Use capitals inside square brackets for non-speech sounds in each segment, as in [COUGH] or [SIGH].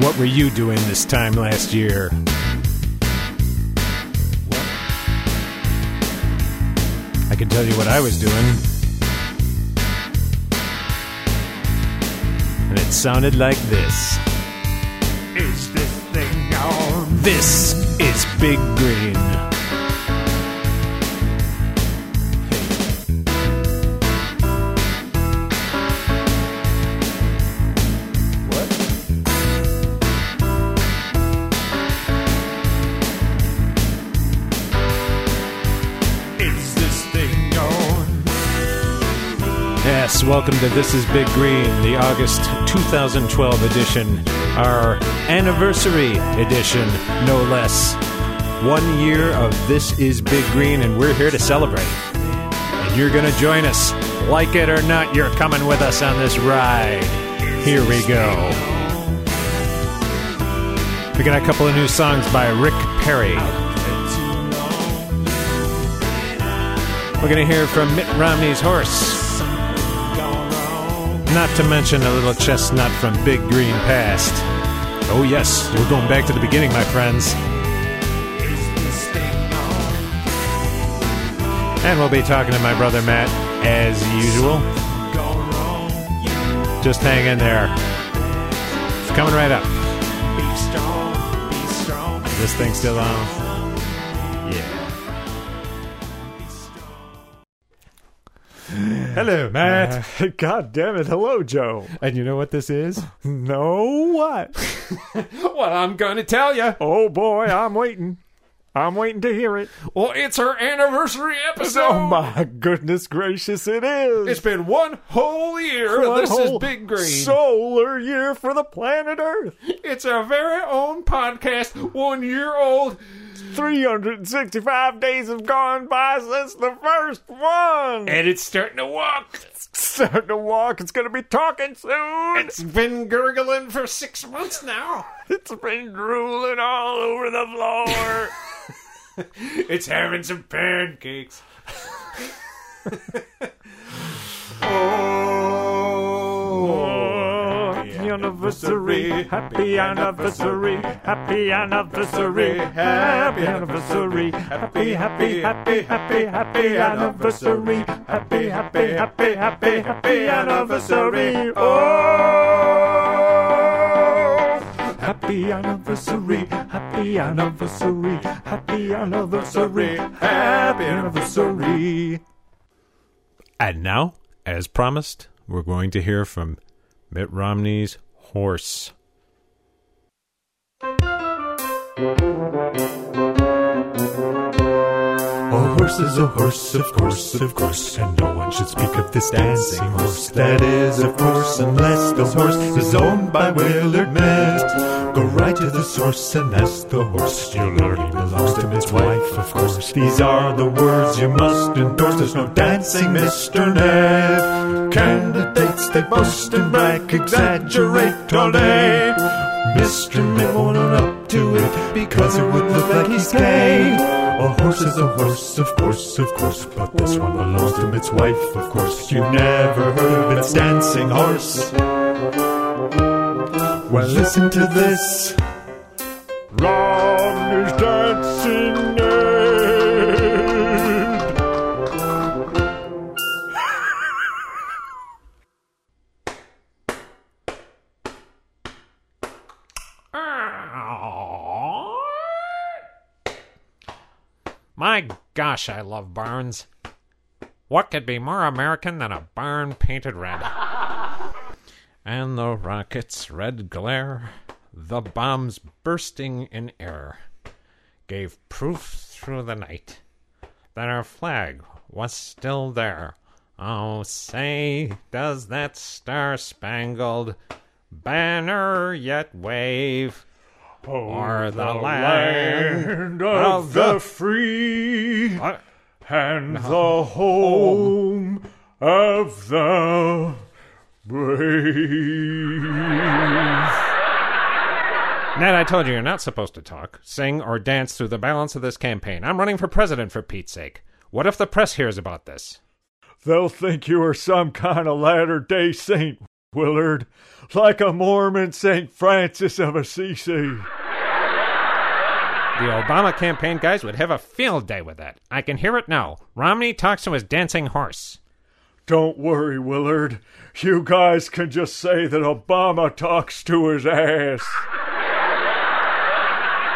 What were you doing this time last year? I can tell you what I was doing. And it sounded like this. Is this thing on? This is Big Green. Welcome to This is Big Green, the August 2012 edition, our anniversary edition, no less. One year of This is Big Green, and we're here to celebrate. And you're going to join us. Like it or not, you're coming with us on this ride. Here we go. We got a couple of new songs by Rick Perry. We're going to hear from Mitt Romney's horse. Not to mention a little chestnut from Big Green Past. Oh, yes, we're going back to the beginning, my friends. And we'll be talking to my brother Matt, as usual. Just hang in there. It's coming right up. This thing still on? Hello, Matt. Uh, [LAUGHS] God damn it. Hello, Joe. and you know what this is? [LAUGHS] No, what? [LAUGHS] well, I'm going to tell you. Oh boy, I'm waiting. I'm waiting to hear it. Well, it's our anniversary episode. Oh my goodness gracious, it is. It's been one whole year. One this is whole Big Green. Solar year for the planet Earth. it's our very own podcast, one year old. 365 days have gone by since the first one. And it's starting to walk. It's starting to walk. It's going to be talking soon. It's been gurgling for six months now. it's been drooling all over the floor. [LAUGHS] It's having some pancakes. [LAUGHS] anniversary, happy anniversary, happy anniversary, happy anniversary, happy, happy, happy, happy, happy anniversary, happy, happy, happy, happy, happy anniversary. Oh, happy anniversary, happy anniversary, happy anniversary, happy anniversary. And now, as promised, we're going to hear from Mitt Romney's horse. A horse is a horse, of course, of course, and no one should speak of this dancing horse. That is, of course, unless the horse is owned by Willard Mitt. Go right to the source and ask the horse. You'll learn he belongs to his wife, of course. These are the words you must endorse. There's no dancing, Mr. Ned. Candidates, they boast and brag, exaggerate all day. Mr. Mitt won't own up to it because it would look like he's gay. A horse is a horse, of course, of course, but this one belongs to Mitt's wife, of course. You never heard of its dancing horse. Well, listen to this. Romney's dancing Ned. My gosh, I love barns. What could be more American than a barn painted red? And the rocket's red glare, the bombs bursting in air, gave proof through the night that our flag was still there. Oh, say, does that star spangled banner yet wave? O'er the, land, of the free What? and uh-huh. the oh. home of the brave. Ned, I told you you're not supposed to talk, sing, or dance through the balance of this campaign. I'm running for president for Pete's sake. What if the press hears about this? They'll think you are some kind of latter day saint. Willard, like a Mormon St. Francis of Assisi. The Obama campaign guys would have a field day with that. I can hear it now. Romney talks to his dancing horse. Don't worry, Willard. You guys can just say that Obama talks to his ass.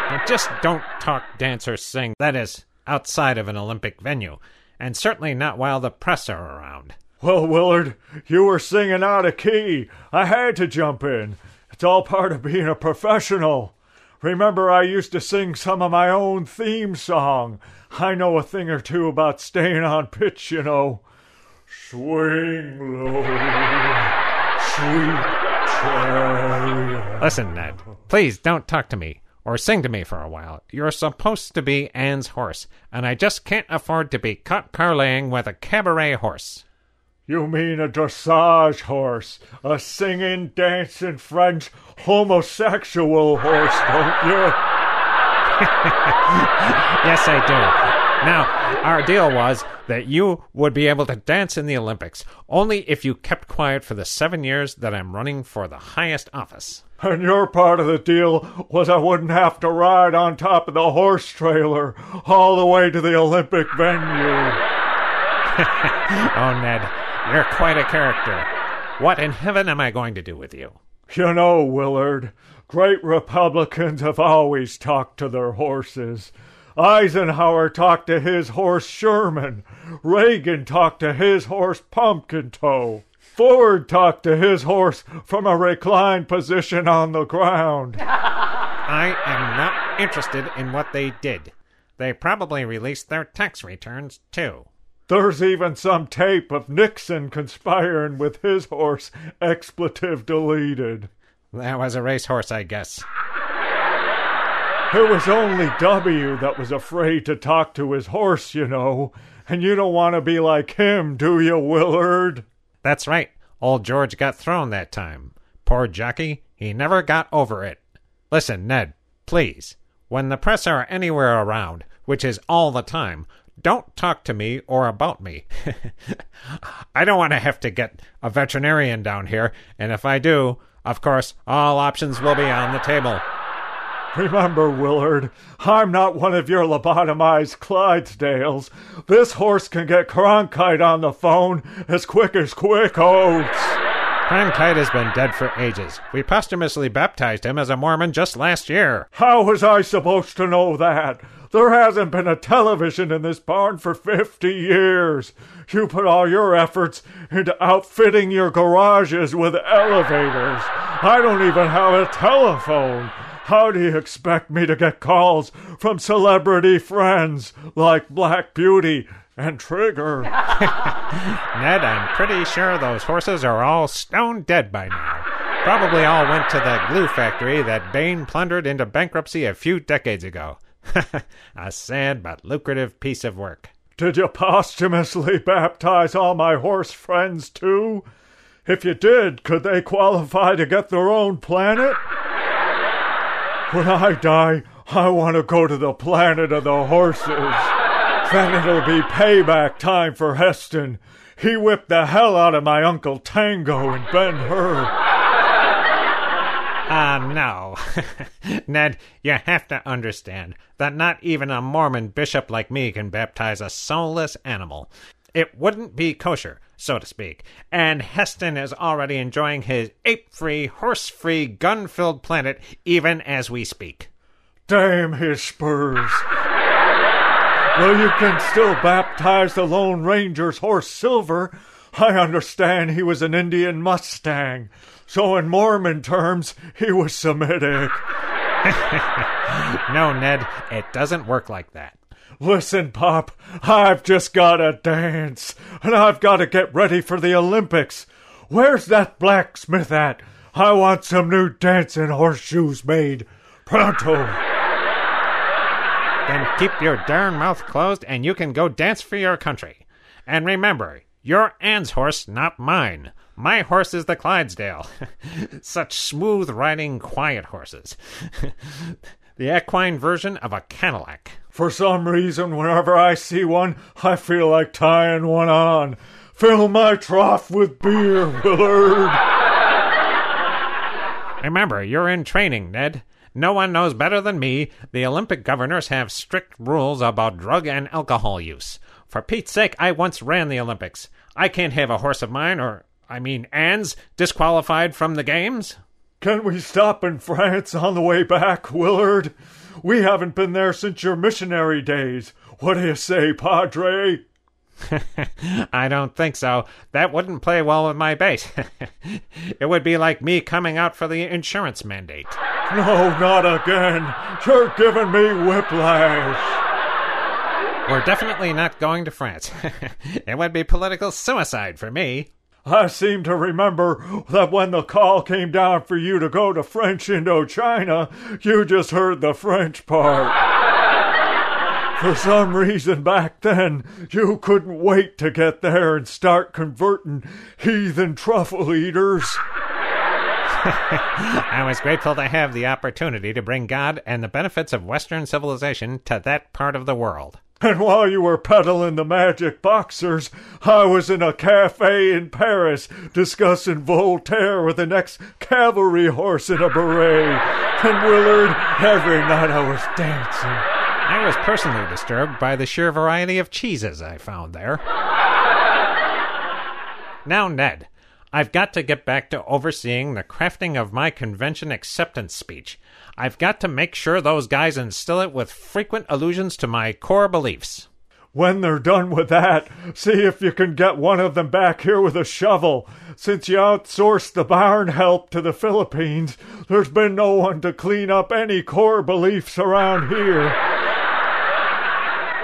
But just don't talk, dance, or sing. That is, outside of an Olympic venue. And certainly not while the press are around. Well, Willard, you were singing out of key. I had to jump in. It's all part of being a professional. Remember, I used to sing some of my own theme song. I know a thing or two about staying on pitch, you know. Swing low, sweet chariot. Listen, Ned, please don't talk to me or sing to me for a while. You're supposed to be Anne's horse, and I just can't afford to be caught parleying with a cabaret horse. You mean a dressage horse, a singing, dancing French homosexual horse, don't you? [LAUGHS] Yes, I do. Now, our deal was that you would be able to dance in the Olympics only if you kept quiet for the seven years that I'm running for the highest office. And your part of the deal was I wouldn't have to ride on top of the horse trailer all the way to the Olympic venue. [LAUGHS] Oh, Ned, you're quite a character. What in heaven am I going to do with you? You know, Willard, great Republicans have always talked to their horses. Eisenhower talked to his horse Sherman. Reagan talked to his horse Pumpkin Toe. Ford talked to his horse from a reclined position on the ground. I am not interested in what they did. They probably released their tax returns, too. There's even some tape of Nixon conspiring with his horse, expletive deleted. That was a racehorse, I guess. It was only W that was afraid to talk to his horse, you know. And you don't want to be like him, do you, Willard? That's right. Old George got thrown that time. Poor jockey, he never got over it. Listen, Ned, please. When the press are anywhere around, which is all the time, don't talk to me or about me. [LAUGHS] I don't want to have to get a veterinarian down here, and if I do, of course, all options will be on the table. Remember, Willard, I'm not one of your lobotomized Clydesdales. This horse can get Cronkite on the phone as quick as quick oats. Cronkite has been dead for ages. We posthumously baptized him as a Mormon just last year. How was I supposed to know that? There hasn't been a television in this barn for 50 years. You put all your efforts into outfitting your garages with elevators. I don't even have a telephone. How do you expect me to get calls from celebrity friends like Black Beauty and Trigger? [LAUGHS] Ned, I'm pretty sure those horses are all stone dead by now. Probably all went to the glue factory that Bain plundered into bankruptcy a few decades ago. [LAUGHS] a sad but lucrative piece of work. Did you posthumously baptize all my horse friends too? If you did, could they qualify to get their own planet? When I die, I want to go to the planet of the horses. Then it'll be payback time for Heston. He whipped the hell out of my Uncle Tango and Ben Hur. Ah, no. [LAUGHS] Ned, you have to understand that not even a Mormon bishop like me can baptize a soulless animal. It wouldn't be kosher, so to speak, and Heston is already enjoying his ape free, horse free, gun filled planet even as we speak. Damn his spurs. Well, you can still baptize the Lone Ranger's horse Silver. I understand he was an Indian Mustang. So, in Mormon terms, he was Semitic. [LAUGHS] No, Ned, it doesn't work like that. Listen, Pop, I've just got to dance, and I've got to get ready for the Olympics. Where's that blacksmith at? I want some new dancing horseshoes made. Pronto. Then keep your darn mouth closed and you can go dance for your country. And remember, you're Anne's horse, not mine. My horse is the Clydesdale. [LAUGHS] Such smooth riding, quiet horses. [LAUGHS] the equine version of a Cadillac. For some reason, whenever I see one, I feel like tying one on. Fill my trough with beer, [LAUGHS] Willard. Remember, you're in training, Ned. No one knows better than me. The Olympic governors have strict rules about drug and alcohol use. For Pete's sake, I once ran the Olympics. I can't have a horse of mine, or, I mean, Anne's, disqualified from the games. Can we stop in France on the way back, Willard? We haven't been there since your missionary days. What do you say, Padre? [LAUGHS] I don't think so. That wouldn't play well with my base. [LAUGHS] it would be like me coming out for the insurance mandate. No, not again. You're giving me whiplash. We're definitely not going to France. [LAUGHS] it would be political suicide for me. I seem to remember that when the call came down for you to go to French Indochina, you just heard the French part. For some reason back then, you couldn't wait to get there and start converting heathen truffle eaters. [LAUGHS] I was grateful to have the opportunity to bring God and the benefits of Western civilization to that part of the world. And while you were peddling the magic boxers, I was in a cafe in Paris discussing Voltaire with the next cavalry horse in a beret. And Willard, every night I was dancing. I was personally disturbed by the sheer variety of cheeses I found there. now, Ned, I've got to get back to overseeing the crafting of my convention acceptance speech. I've got to make sure those guys instill it with frequent allusions to my core beliefs. When they're done with that, see if you can get one of them back here with a shovel. Since you outsourced the barn help to the Philippines, there's been no one to clean up any core beliefs around here.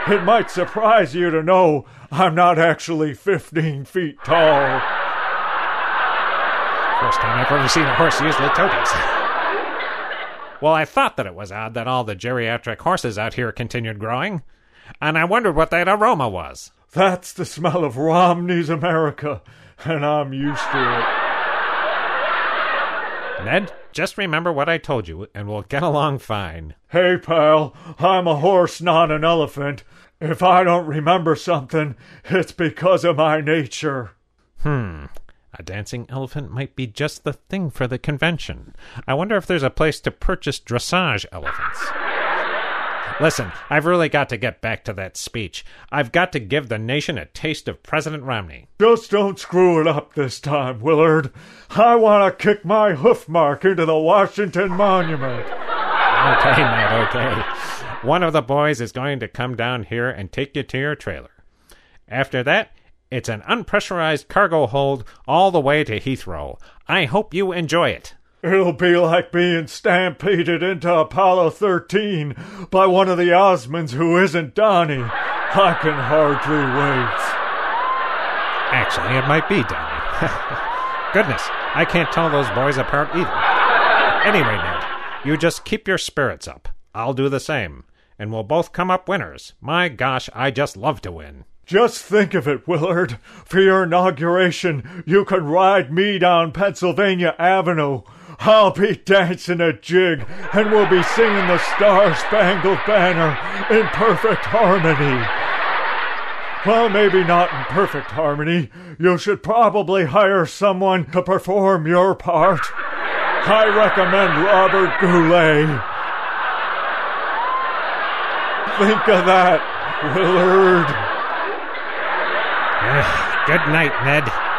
It might surprise you to know I'm not actually 15 feet tall. First time I've ever seen a horse use the toadies. well, I thought that it was odd that all the geriatric horses out here continued growing, and I wondered what that aroma was. That's the smell of Romney's America, and I'm used to it. Ned, just remember what I told you, and we'll get along fine. Hey, pal, I'm a horse, not an elephant. If I don't remember something, it's because of my nature. Hmm. A dancing elephant might be just the thing for the convention. I wonder if there's a place to purchase dressage elephants. Listen, I've really got to get back to that speech. I've got to give the nation a taste of President Romney. Just don't screw it up this time, Willard. I want to kick my hoof mark into the Washington Monument. Okay, Ned, okay. One of the boys is going to come down here and take you to your trailer. After that, it's an unpressurized cargo hold all the way to Heathrow. I hope you enjoy it. It'll be like being stampeded into Apollo 13 by one of the Osmonds who isn't Donnie. I can hardly wait. Actually, it might be Donnie. [LAUGHS] Goodness, I can't tell those boys apart either. Anyway, Ned, you just keep your spirits up. I'll do the same. And we'll both come up winners. My gosh, I just love to win. Just think of it, Willard. For your inauguration, you can ride me down Pennsylvania Avenue. I'll be dancing a jig, and we'll be singing the Star Spangled Banner in perfect harmony. Well, maybe not in perfect harmony. You should probably hire someone to perform your part. I recommend Robert Goulet. Think of that, Willard. Good night, Ned.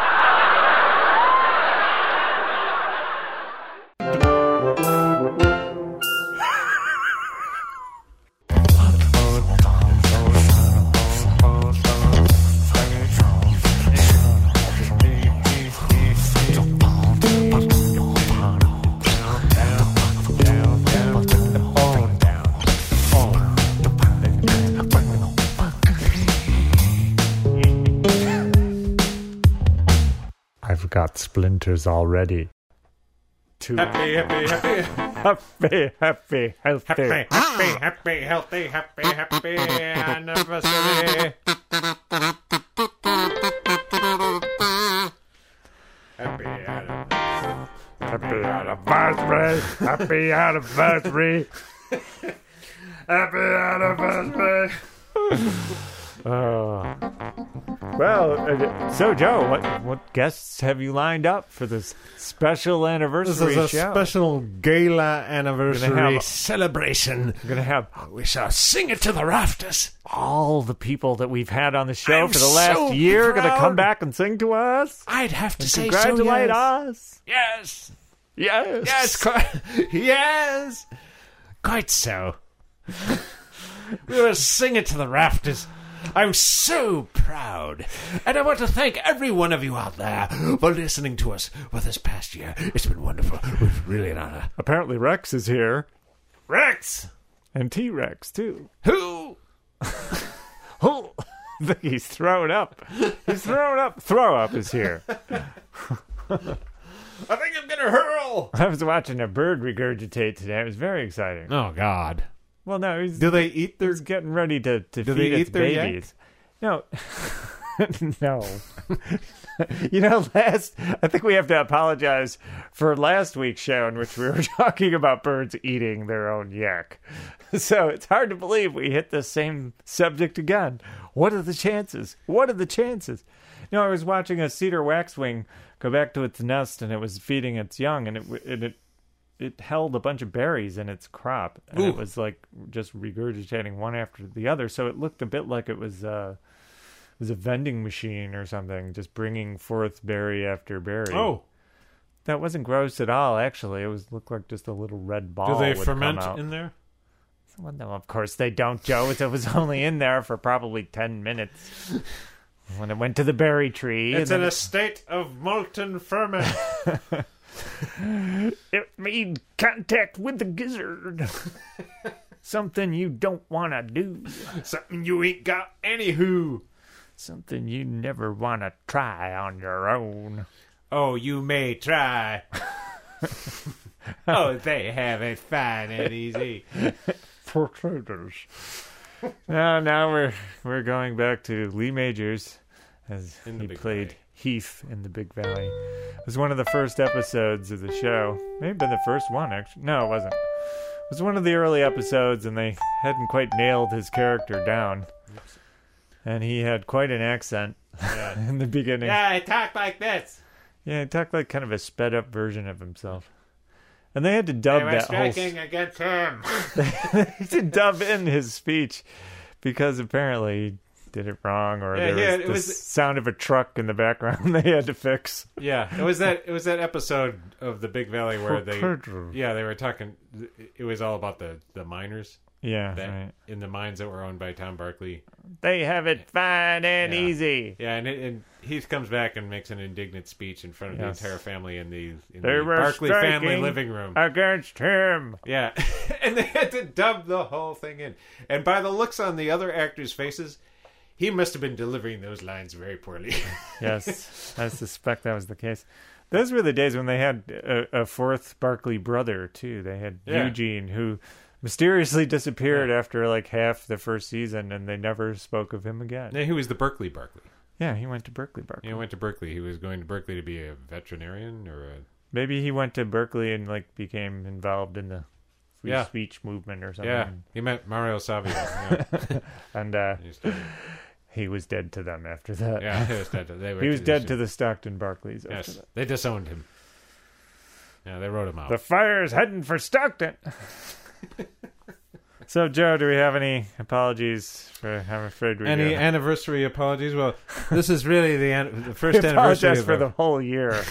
Got splinters already. Happy, happy, happy. Happy, happy, healthy. Happy, happy, happy, healthy, happy, happy anniversary. Happy anniversary. Happy anniversary. Happy anniversary. Happy [LAUGHS] anniversary. Uh, well, uh, so Joe, what what guests have you lined up for this special anniversary This is a show? special gala anniversary Gonna have- celebration. We're gonna have We shall sing it to the rafters. all the people that we've had on the show I'm for the last so year gonna proud. come back and sing to us. I'd have to say so. congratulate Yes. us. Yes. Yes. Yes. Quite, [LAUGHS] yes. Quite so. [LAUGHS] we will sing it to the rafters. I'm so proud. And I want to thank every one of you out there for listening to us for this past year. It's been wonderful. Was really an honor. Apparently Rex is here. Rex! And T Rex too. Who? [LAUGHS] Who? Think [LAUGHS] he's throwing up. He's throwing up. Throw up is here. [LAUGHS] I think I'm going to hurl. I was watching a bird regurgitate today. It was very exciting. Oh, God. Well, no, he's, Do they eat their. he's getting ready to, to Do feed they its eat their yak? babies. No. [LAUGHS] no. [LAUGHS] you know, last I think we have to apologize for last week's show in which we were [LAUGHS] talking about birds eating their own yak. So it's hard to believe we hit the same subject again. What are the chances? What are the chances? You know, I was watching a cedar waxwing go back to its nest and it was feeding its young and it and it it held a bunch of berries in its crop and it was like just regurgitating one after the other. So it looked a bit like it was uh it was a vending machine or something just bringing forth berry after berry. Oh, that wasn't gross at all actually. It was looked like just a little red ball do they ferment in there? well, no of course they don't joe. It was [LAUGHS] only in there for probably 10 minutes when it went to the berry tree It's in then a state of molten ferment. [LAUGHS] [LAUGHS] it made contact with the gizzard [LAUGHS] something you don't want to do Something you ain't got any who. Something you never want to try on your own. Oh, you may try. oh, they have it fine and easy. [LAUGHS] Potatoes. now, now we're we're going back to Lee Majors as he played. Heath in the Big Valley. It was one of the first episodes of the show. Maybe been the first one, actually. No, it wasn't. It was one of the early episodes, and they hadn't quite nailed his character down. And he had quite an accent Yeah. [LAUGHS] in the beginning. yeah, he talked like this. Yeah, he talked like kind of a sped up version of himself. And they had to dub They that whole striking against him. [LAUGHS] to dub in his speech because apparently did it wrong or Yeah, there yeah, was it the was- sound of a truck in the background [LAUGHS] they had to fix. Yeah, it was that. It was that episode of the Big Valley where they. Yeah, they were talking. It was all about the the miners Yeah, that right. in the mines that were owned by Tom Barkley. They have it fine and Yeah. easy. Yeah, and, it, and Heath comes back and makes an indignant speech in front of Yes. the entire family in the in the Barkley family living room. Against him. Yeah, [LAUGHS] and they had to dub the whole thing in. And by the looks on the other actors' faces, he must have been delivering those lines very poorly. [LAUGHS] Yes, I suspect that was the case. Those were the days when they had a, a fourth Barkley brother too. They had Yeah. Eugene, who mysteriously disappeared after like half the first season, and they never spoke of him again. yeah, he was the Berkeley Barkley. Yeah, he went to Berkeley Barkley. He went to Berkeley. He was going to Berkeley to be a veterinarian or a Maybe he went to Berkeley and like became involved in the free Yeah. speech movement or something. yeah. He met Mario Savio. Yeah, [LAUGHS] And uh, he, was dead to them after that. yeah, he was dead. To, they [LAUGHS] were he was dead to the Stockton Barkleys after Yes, that. they disowned him. Yeah, they wrote him out. The fire's heading for Stockton. [LAUGHS] so, Joe, do we have any apologies for? I'm afraid we Any do. anniversary apologies? Well, this is really the, an- the [LAUGHS] We first anniversary apologize of for the whole year.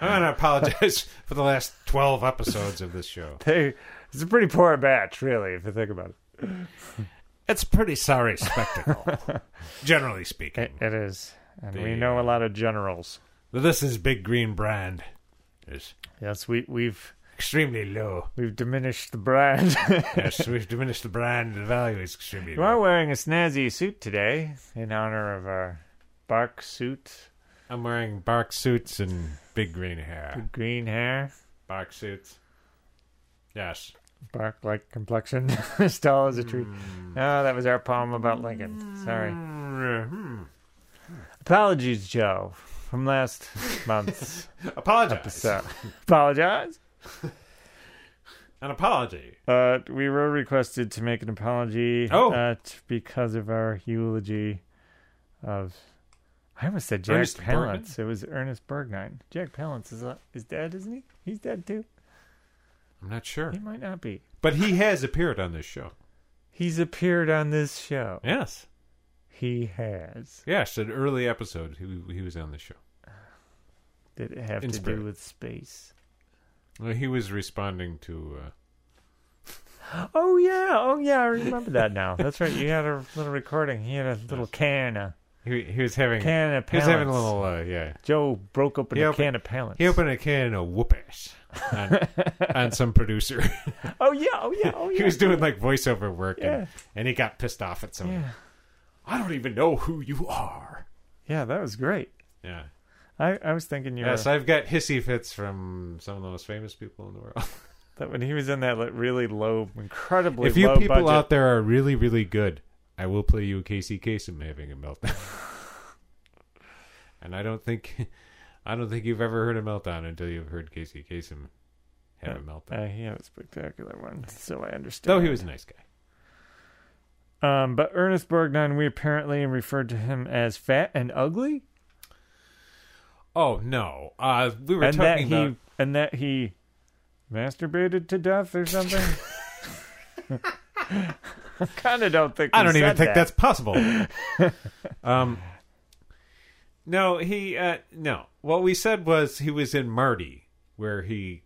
I want to apologize for the last 12 episodes of this show. they, it's a pretty poor batch, really, if you think about it. It's a pretty sorry spectacle, [LAUGHS] generally speaking. It, it is, and we know a uh, lot of generals. This is Big Green Brand. Is Yes, we, we've extremely low. we've diminished the brand. [LAUGHS] Yes, we've diminished the brand. The value is extremely You are wearing a snazzy suit today in honor of our bark suit, I'm wearing bark suits and big green hair. Big green hair, Bark suits. Yes. Bark like complexion, [LAUGHS] as tall as a tree. Oh, that was our poem about Lincoln. Sorry. Hmm. Apologies, Joe, from last [LAUGHS] month's Apologize. Apologize. [LAUGHS] An apology. Uh, we were requested to make an apology. Oh. uh, because of our eulogy of. I almost said Jack Ernest Palance. It was Ernest Borgnine. Jack Palance is uh, is dead, isn't he? He's dead too. I'm not sure. He might not be. But he has appeared on this show. He's appeared on this show. Yes. He has. Yes, an early episode. He, he was on the show. Did it have In to spirit. do with space? Well, he was responding to. Uh, [GASPS] Oh yeah, oh yeah, I remember that now. That's right. You had a little recording. He had a little can of he, he was having. can of he was having a little. Uh, yeah. Joe broke open He a opened- can of Palance. He opened a can of whoopers on, on [LAUGHS] some producer. Oh yeah, oh yeah, oh yeah. [LAUGHS] he was doing like voiceover work, Yeah. and, and he got pissed off at someone. Yeah, I don't even know who you are. yeah, that was great. Yeah. I, I was thinking you Yes, were I've got hissy fits from some of the most famous people in the world. [LAUGHS] that when he was in that like, really low, incredibly if you low people budget. out there are really, really good, I will play you Casey Kasem having a meltdown. and I don't think, I don't think you've ever heard a meltdown until you've heard Casey Kasem have a meltdown. uh, he had a spectacular one, so I understand. Though he was a nice guy. Um, but Ernest Borgnine, we apparently referred to him as fat and ugly, Oh no, uh, we were and that talking he about. and that he masturbated to death or something. [LAUGHS] [LAUGHS] I kind of don't think. I don't even think that. that's possible. [LAUGHS] um, no, he uh, no. What we said was he was in Marty, where he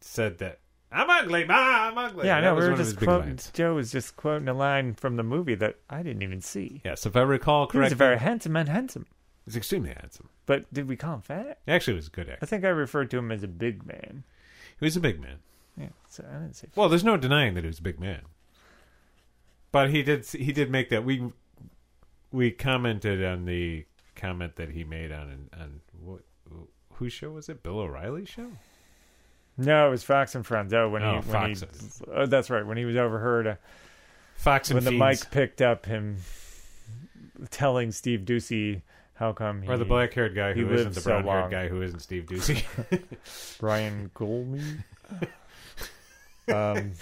said that I'm ugly, ma, I'm ugly. Yeah, That know. We were just quoting. Joe was just quoting a line from the movie that I didn't even see. Yes, if I recall correctly, a very handsome man, handsome. he's extremely handsome. But did we call him fat? He actually was a good actor. I think I referred to him as a big man. He was a big man. Yeah, so I didn't say. Well, there's no denying that he was a big man. But he did he did make that we we commented on the comment that he made on on what whose show was it? Bill O'Reilly's show? No, it was Fox and Friends. Oh, when Oh, he, when Fox. he, oh, that's right. When he was overheard, uh, Fox and when the Fiends. mic picked up him telling Steve Doocy how come he, Or the black haired guy who isn't the so brown haired long. guy who isn't Steve Doocy. [LAUGHS] Brian Kilmeade. [LAUGHS] um,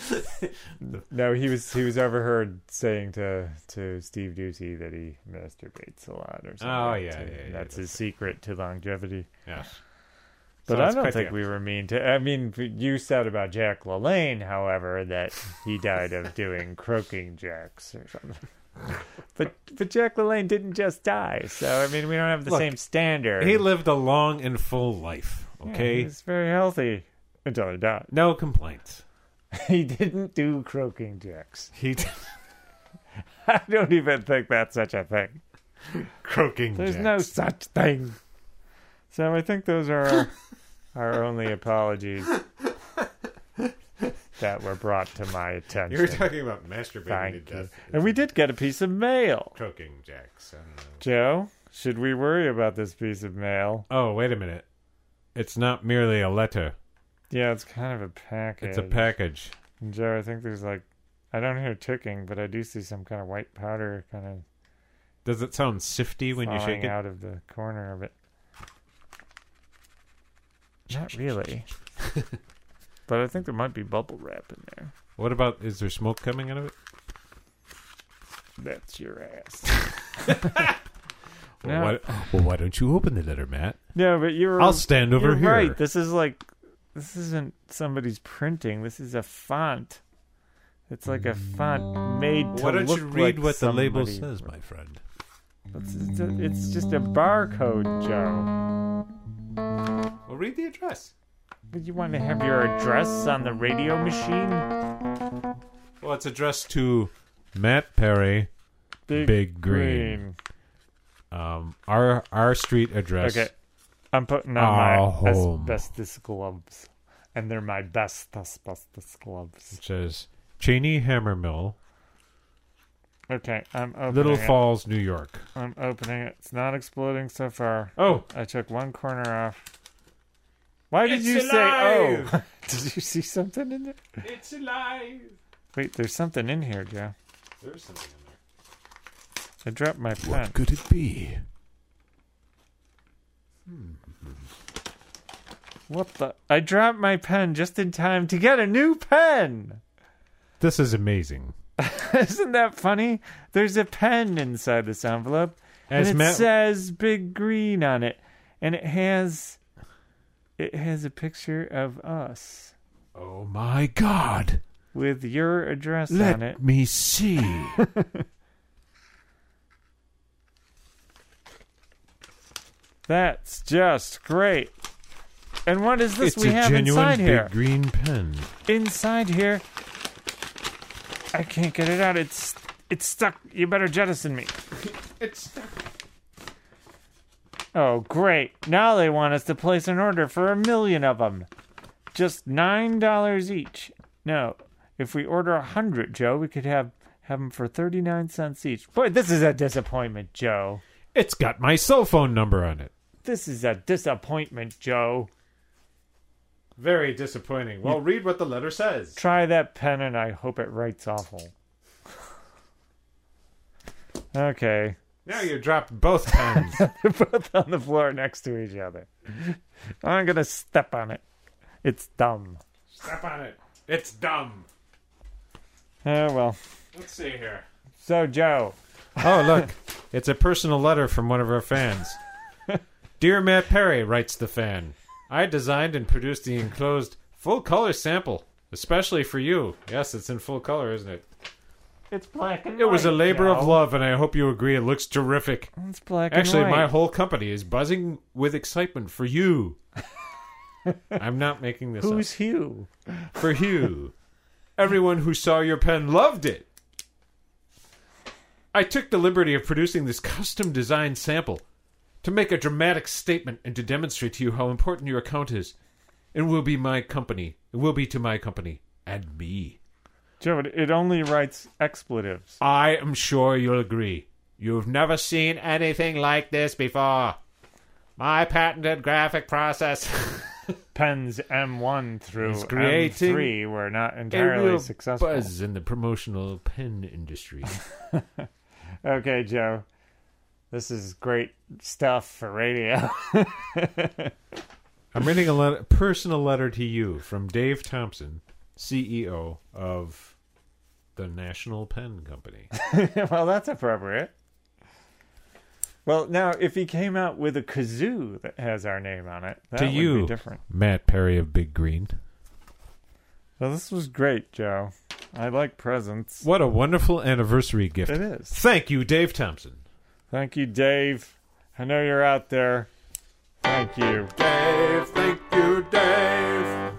[LAUGHS] no, he was he was overheard saying to to Steve Doocy that he masturbates a lot or something. Oh, yeah, yeah, yeah, That's that's his secret to longevity. yes. But So I don't think we were mean to. I mean, you said about Jack LaLanne, however, that he died of doing croaking jacks or something. [LAUGHS] But but Jack LaLanne didn't just die, so I mean we don't have the Look, same standard. He lived a long and full life. Yeah, Okay, he's very healthy until he died. no complaints. [LAUGHS] He didn't do croaking jacks. He [LAUGHS] [LAUGHS] I don't even think that's such a thing. croaking. There's jacks. no such thing. So I think those are our, our only apologies that were brought to my attention. You were talking about masturbating Thank to you. And we did get a piece of mail. croaking jacks. I don't know. Joe, should we worry about this piece of mail? Oh, wait a minute. It's not merely a letter. Yeah, it's kind of a package. It's a package. And Joe, I think there's like, I don't hear ticking, but I do see some kind of white powder kind of Does it sound sifty when you shake it? out of the corner of it. Not [LAUGHS] really. but I think there might be bubble wrap in there. What about? Is there smoke coming out of it? That's your ass. Well, No. why, well, why don't you open the letter, Matt? No, but you're. I'll stand over you're here. Right. This is like, this isn't somebody's printing. This is a font. It's like a font made to look like Why don't you read like what the label says, my friend? It's, it's, a- it's just a barcode, Joe. Well, read the address. But you want to have your address on the radio machine? Well, it's addressed to Matt Perry, Big Green. um, our our street address. Okay. I'm putting on Our my ah, home. asbestos gloves. And they're my best asbestos gloves. Which is Cheney Hammer Mill, Okay, I'm opening Little it. Falls, New York. I'm opening it. It's not exploding so far. Oh, I took one corner off. Why did It's you alive! say oh? [LAUGHS] did you see something in there? it's alive. Wait, there's something in here, Joe. There's something in there. I dropped my pen. could it be? Hmm. What the? I dropped my pen just in time to get a new pen. This is amazing. [LAUGHS] Isn't that funny? There's a pen inside this envelope, As and it Matt- says "Big Green" on it, and it has it has a picture of us Oh my God! with your address on it. Let it. me see. [LAUGHS] That's just great. And what is this it's we a have genuine inside big here? green pen. Inside here, I can't get it out. It's it's stuck. You better jettison me. [LAUGHS] It's stuck. Oh, great. Now they want us to place an order for a million of them. Just $9 each. No, if we order a 100, Joe, we could have have them for 39 cents each. Boy, this is a disappointment, Joe. it's got my cell phone number on it. This is a disappointment, Joe. Very disappointing. Well, read what the letter says. Try that pen and I hope it writes awful. Okay. Now you dropped both pens. [LAUGHS] Both on the floor next to each other. I'm going to step on it. It's dumb. Step on it. It's dumb. Oh, well. Let's see here. So, Joe. Oh, look. It's a personal letter from one of our fans. [LAUGHS] Dear Matt Perry, writes the fan, I designed and produced the enclosed full color sample, especially for you. Yes, it's in full color, isn't it? It's black and It was a labor of love, and I hope you agree it looks terrific. It's black Actually, and my whole company is buzzing with excitement for you. [LAUGHS] I'm not making this Who's Hugh? For you. Everyone who saw your pen loved it. I took the liberty of producing this custom designed sample to make a dramatic statement and to demonstrate to you how important your account is. It will be my company. It will be to my company and me. Joe, it- only writes expletives. I am sure you'll agree. You've never seen anything like this before. My patented graphic process. [LAUGHS] Pens M1 through M3 were not entirely successful. buzz in the promotional pen industry. [LAUGHS] Okay, Joe. This is great stuff for radio. [LAUGHS] I'm reading a letter, personal letter to you from Dave Thompson, CEO of the National Pen Company. [LAUGHS] well, that's appropriate. Well, now, if he came out with a kazoo that has our name on it, that to would you, be different. Matt Perry of Big Green. Well, this was great, Joe. I like presents. What a wonderful anniversary gift. It is. Thank you, Dave Thompson. Thank you, Dave. I know you're out there. Thank you. Dave, thank you, Dave.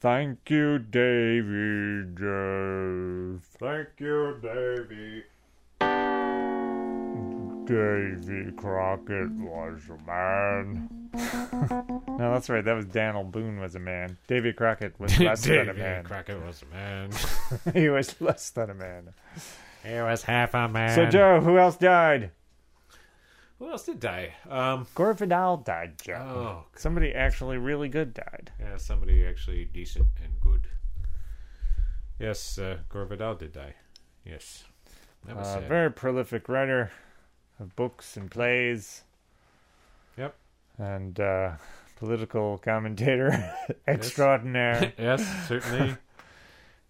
Thank you, Davy Dave. Thank you, Davey. Davy Crockett was a man. [LAUGHS] no, that's right. That was Daniel Boone was a man. Davy Crockett was [LAUGHS] less than a Davy man. Crockett was a man. [LAUGHS] he was less than a man. he was half a man. So, Joe, who else died? Who else did die? Um, Gore Vidal died, Joe. oh, Somebody actually really good died. yeah, somebody actually decent and good. Yes, uh, Gore Vidal did die. Yes. That was Uh, sad. very prolific writer of books and plays. Yep. And uh, political commentator [LAUGHS] extraordinaire. [LAUGHS] yes, certainly.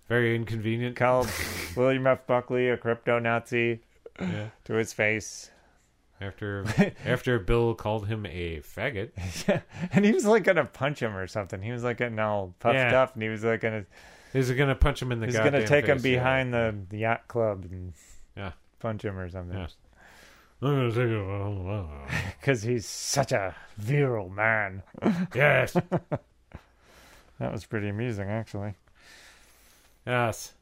Very inconvenient. Called William F. Buckley a crypto Nazi Yeah. to his face. After [LAUGHS] after Bill called him a faggot. yeah. and he was like gonna punch him or something. He was like getting all puffed Yeah. up, and he was like gonna He's gonna punch him in the he's gonna take him face? Yeah. behind the, the yacht club and Yeah. punch him or something. Yes. I'm gonna take him. Because he's such a virile man. Yes. [LAUGHS] That was pretty amusing, actually. Yes.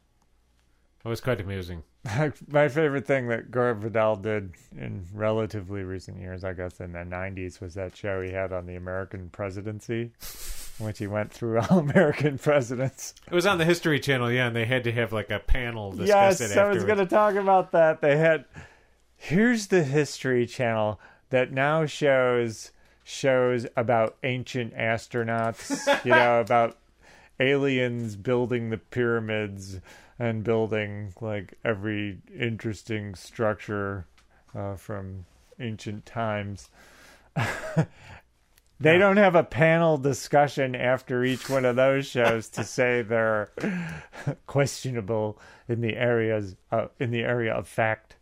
It was quite amusing. [LAUGHS] My favorite thing that Gore Vidal did in relatively recent years, I guess in the 90s, was that show he had on the American presidency, in which he went through all [LAUGHS] American presidents. It was on the History Channel, yeah, and they had to have like a panel discuss yes, it I was going to talk about that. They had. Here's the History Channel that now shows shows about ancient astronauts, you know, [LAUGHS] about aliens building the pyramids and building like every interesting structure uh, from ancient times. [LAUGHS] They don't have a panel discussion after each one of those shows to say they're [LAUGHS] questionable in the areas uh, in the area of fact.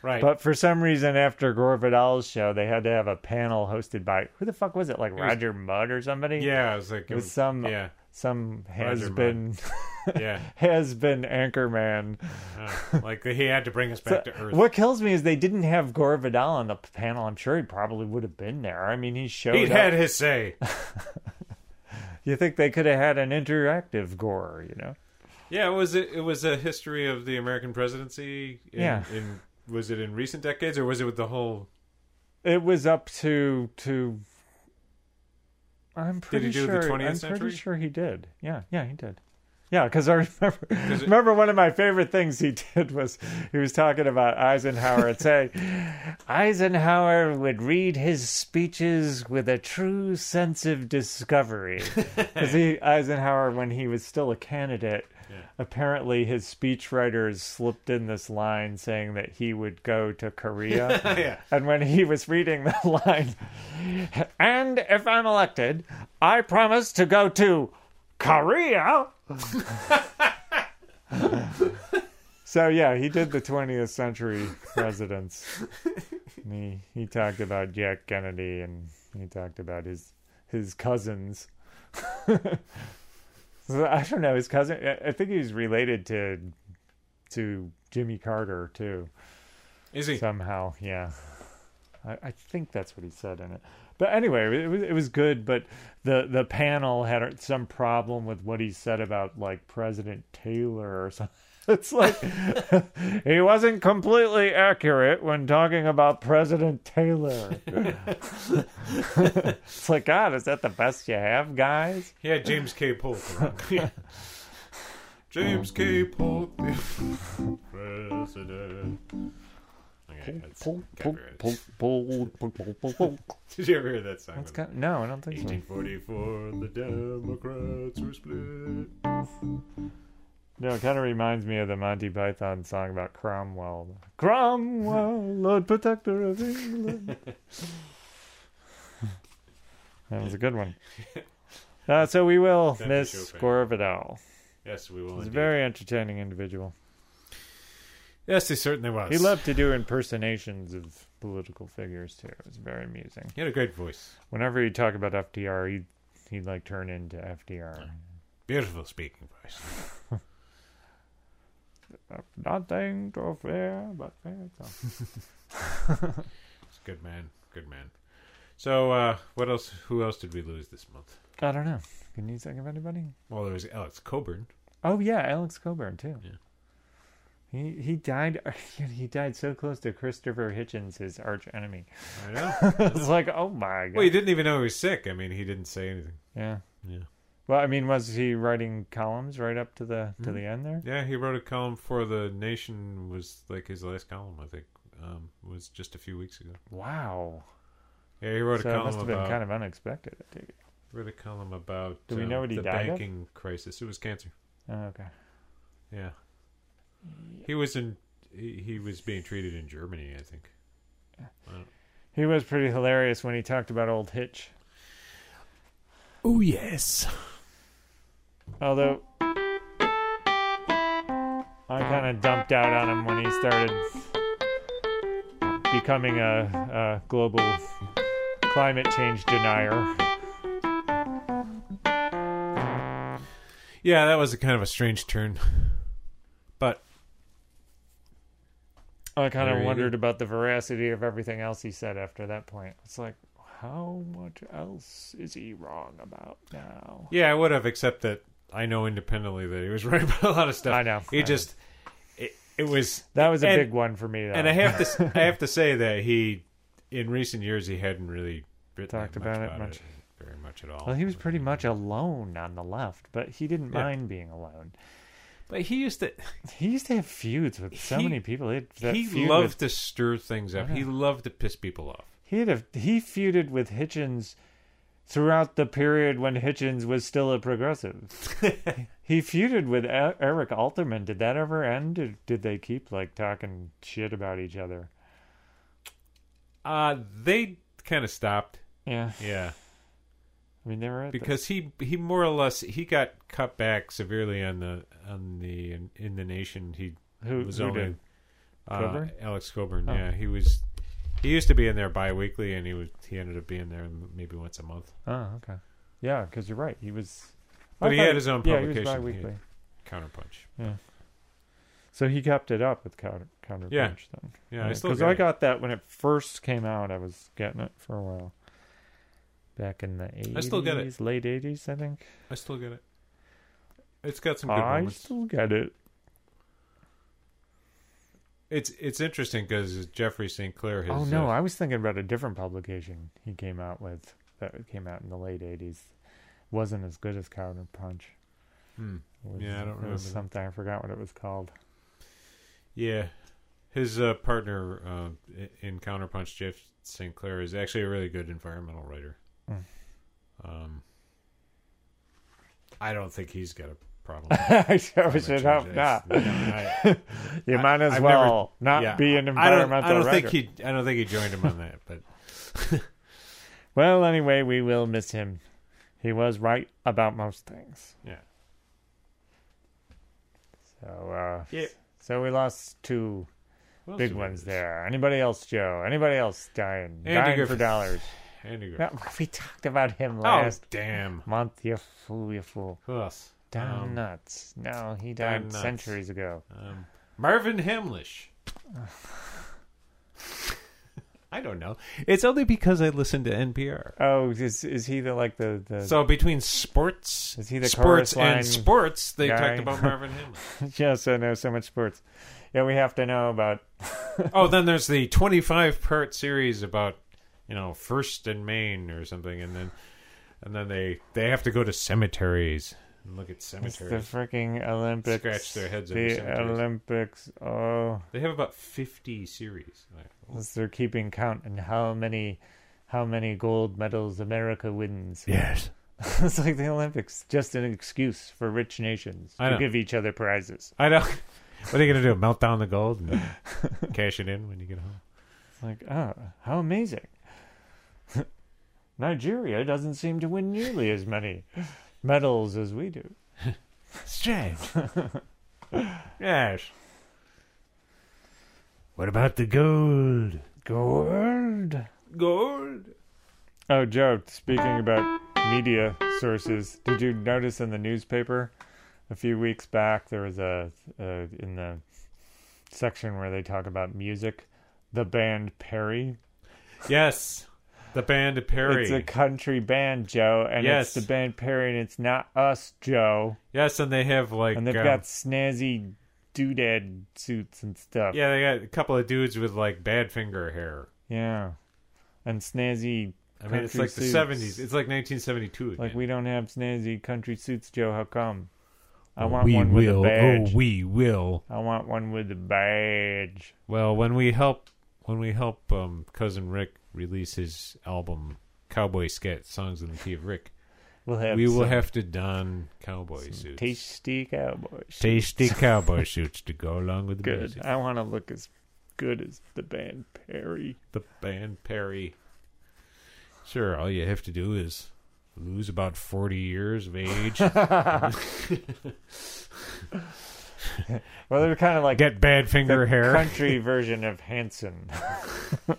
Right. But for some reason, after Gore Vidal's show, they had to have a panel hosted by who the fuck was it? Like was- Roger Mudd or somebody? yeah, it was like it was some yeah, some has been [LAUGHS] yeah. has been anchorman. Uh, like he had to bring us [LAUGHS] back to Earth. What kills me is they didn't have Gore Vidal on the panel. I'm sure he probably would have been there. I mean, he showed He had his say. [LAUGHS] You think they could have had an interactive Gore? You know? Yeah, it was it, it was a history of the American presidency. In, Yeah. In was it in recent decades or was it with the whole? It was up to to. I'm pretty he do sure. the 20th I'm century? pretty sure he did. Yeah, yeah, he did. Yeah, because I [LAUGHS] remember. it- remember one of my favorite things he [LAUGHS] did was he was talking about Eisenhower and saying [LAUGHS] Eisenhower would read his speeches with a true sense of discovery. Because Eisenhower, when he was still a candidate, apparently his speechwriters slipped in this line saying that he would go to Korea. [LAUGHS] yeah. And when he was reading the [LAUGHS] line, and if I'm elected, I promise to go to Korea. [LAUGHS] so yeah, he did the 20th century presidents. He he talked about Jack Kennedy and he talked about his his cousins. I don't know his cousin. I I think he's related to to Jimmy Carter too Is he? somehow yeah I, I think that's what he said in it but anyway it was, it was good but the the panel had some problem with what he said about like president taylor or something [LAUGHS] it's like [LAUGHS] he wasn't completely accurate when talking about president taylor [LAUGHS] it's like god is that the best you have guys Yeah, James K. Polk. James K. Polk, the president. Okay, that's copyrighted. Did you ever hear that song? No i don't think so 1844, the Democrats were split. No, it kind of reminds me of the Monty Python song about Cromwell. Cromwell, Lord Protector of England. [LAUGHS] that was a good one. Uh, so we will miss Chopin. Gore Vidal. Yes, we will. He's a Indeed. very entertaining individual. Yes, he certainly was. He loved to do impersonations of political figures too. It was very amusing. He had a great voice. Whenever he'd talk about FDR, he'd, he'd like turn into FDR. Beautiful speaking voice. Nothing to fear but fear. A [LAUGHS] good man. Good man. So, uh, what else? Who else did we lose this month? I don't know. Can you think of anybody? Well, there was Alex Cockburn. Oh yeah, Alex Cockburn too. Yeah. He he died. [LAUGHS] He died so close to Christopher Hitchens, his arch enemy. I know. [LAUGHS] it's like, oh my god. well, he didn't even know he was sick. I mean, he didn't say anything. Yeah. Yeah. Well, I mean, was he writing columns right up to the to Mhm. the end there? Yeah, he wrote a column for the Nation. Was like his last column. I think um, was just a few weeks ago. Wow. Yeah, he wrote So a it column must have been about. kind of unexpected. I take it. Wrote a column about. Do we um, know what he the died of? banking crisis? It was cancer. Oh, okay. Yeah. He was in. He, he was being treated in Germany, I think. He was pretty hilarious when he talked about old Hitch. Oh yes. Although I kind of dumped out on him when he started becoming a, a global climate change denier. Yeah, that was a kind of a strange turn. But I kind of wondered go. about the veracity of everything else he said after that point. It's like, how much else is he wrong about now? yeah, I would have, except that I know independently that he was [LAUGHS] right about a lot of stuff. I know, He I know. just. It, it was. That was a and- big one for me, though. And I have to, [LAUGHS] I have to say that he, in recent years, he hadn't really written Talked that about it about much. very much at all. well, he was pretty much alone on the left, but he didn't Yeah. mind being alone. But he used to. [LAUGHS] He used to have feuds with so He- many people. He, He loved with- to stir things up. He loved to piss people off. he had a, he feuded with Hitchens throughout the period when Hitchens was still a progressive. [LAUGHS] he feuded with E- Eric Alterman. Did that ever end? Or did they keep like talking shit about each other? Uh they kind of stopped. Yeah. Yeah. I mean, they were at the- because he he more or less he got cut back severely on the on the in, in the nation. He who, was who only did? uh, Cockburn? Alex Cockburn. Oh. Yeah, he was. He used to be in there bi-weekly, and he was he ended up being there maybe once a month. Oh, okay. Yeah, because you're right. He was. But he had his own Yeah, he was publication. bi-weekly. Counterpunch. Yeah. So he kept it up with counter counter Yeah. then. Yeah, because I got that when it first came out. I was getting it for a while. Back in the eighties, I still get it. late eighties, I think. I still get it. It's got some good I moments. still get it. It's it's interesting because Jeffrey St. Clair has. oh no, uh, I was thinking about a different publication he came out with that came out in the late eighties. Wasn't as good as Counter Punch. hmm. Was- Yeah, I don't remember that. something I forgot what it was called. Yeah, his uh, partner uh, in Counterpunch, Jeff St. Clair, is actually a really good environmental writer. Mm. Um, I don't think he's got a problem. [LAUGHS] I sure with should hope not. I- You I- might as I've well not yeah. be an I don't. environmental I don't writer. think he. I don't think he joined him on that. But [LAUGHS] Well, anyway, we will miss him. He was right about most things. yeah, So, uh, Yeah. so we lost two big ones there. Anybody else, Joe? Anybody else dying? Andy dying for dollars. Andy Griffith. Yeah, [LAUGHS] we talked about him Oh last damn! month. You fool, you fool. Who else? Down Um, nuts. No, he died centuries ago. Um, Marvin Hamlisch. I don't know. It's only because I listen to NPR. Oh, is is he the like the the? So between sports, Is he the sports and sports, they guy? talked about Marvin [LAUGHS] Hamlisch. yes, I know so much sports. Yeah, we have to know about. [LAUGHS] oh, then there's the 25 part series about you know First and Maine or something, and then and then they they have to go to cemeteries and look at cemeteries. It's the freaking Olympics. Scratch their heads in The the cemeteries. Olympics. Oh, They have about 50 series. Like, oh. as they're keeping count and how many, how many gold medals America wins. [LAUGHS] yes. it's like the Olympics, just an excuse for rich nations I to know. give each other prizes. I know. [LAUGHS] What are you gonna do? Melt down the gold and [LAUGHS] cash it in when you get home? It's like, oh, how amazing! Nigeria doesn't seem to win nearly as many medals as we do. Strange. [LAUGHS] yes. What about the gold? Gold. Gold. Oh, Joe, speaking about media sources, did you notice in the newspaper a few weeks back there was a, uh in the section where they talk about music, the band Perry. Yes. The band Perry. It's a country band, Joe, and Yes. it's the band Perry, and it's not us, Joe. yes, and they have like And they've um, got snazzy doodad suits and stuff. yeah, they got a couple of dudes with like bad finger hair. Yeah. And snazzy I mean, it's Country like the seventies. It's like 1972 like we don't have snazzy country suits, Joe. How come? I want one with a badge. Oh, we will. I want one with a badge. Well, when we help, when we help um, cousin Rick release his album "Cowboy Scat Songs in the Key of Rick," We'll have we will have to don cowboy suits, tasty cowboys. tasty [LAUGHS] cowboy suits to go along with the Good. music. I want to look as good as the band Perry. The band Perry. Sure, all you have to do is lose about forty years of age, [LAUGHS] [LAUGHS] [LAUGHS] Well, they're kind of like get Badfinger the hair. country version of Hanson. [LAUGHS]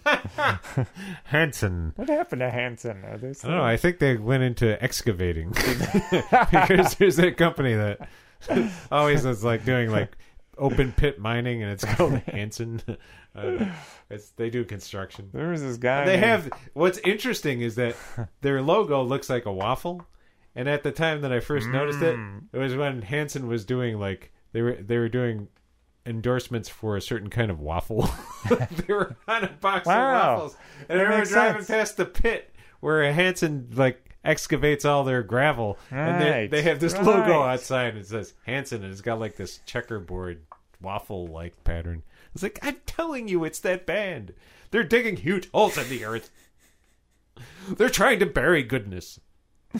Hanson. what happened to Hanson? Are they I don't know. I think they went into excavating [LAUGHS] because there's that company that always is like doing like open pit mining, and it's called Hanson. Uh, it's they do construction. there was this guy. They named- have what's interesting is that their logo looks like a waffle, and at the time that I first noticed it, Mm. it was when Hanson was doing like they were they were doing endorsements for a certain kind of waffle. [LAUGHS] they were on a box Wow. of waffles, and I That remember makes driving sense. past the pit where Hanson like excavates all their gravel, and they they have this logo outside and it says Hanson, and it's got like this checkerboard waffle like pattern. It's like I'm telling you, it's that band. They're digging huge holes in the earth. They're trying to bury goodness. [LAUGHS]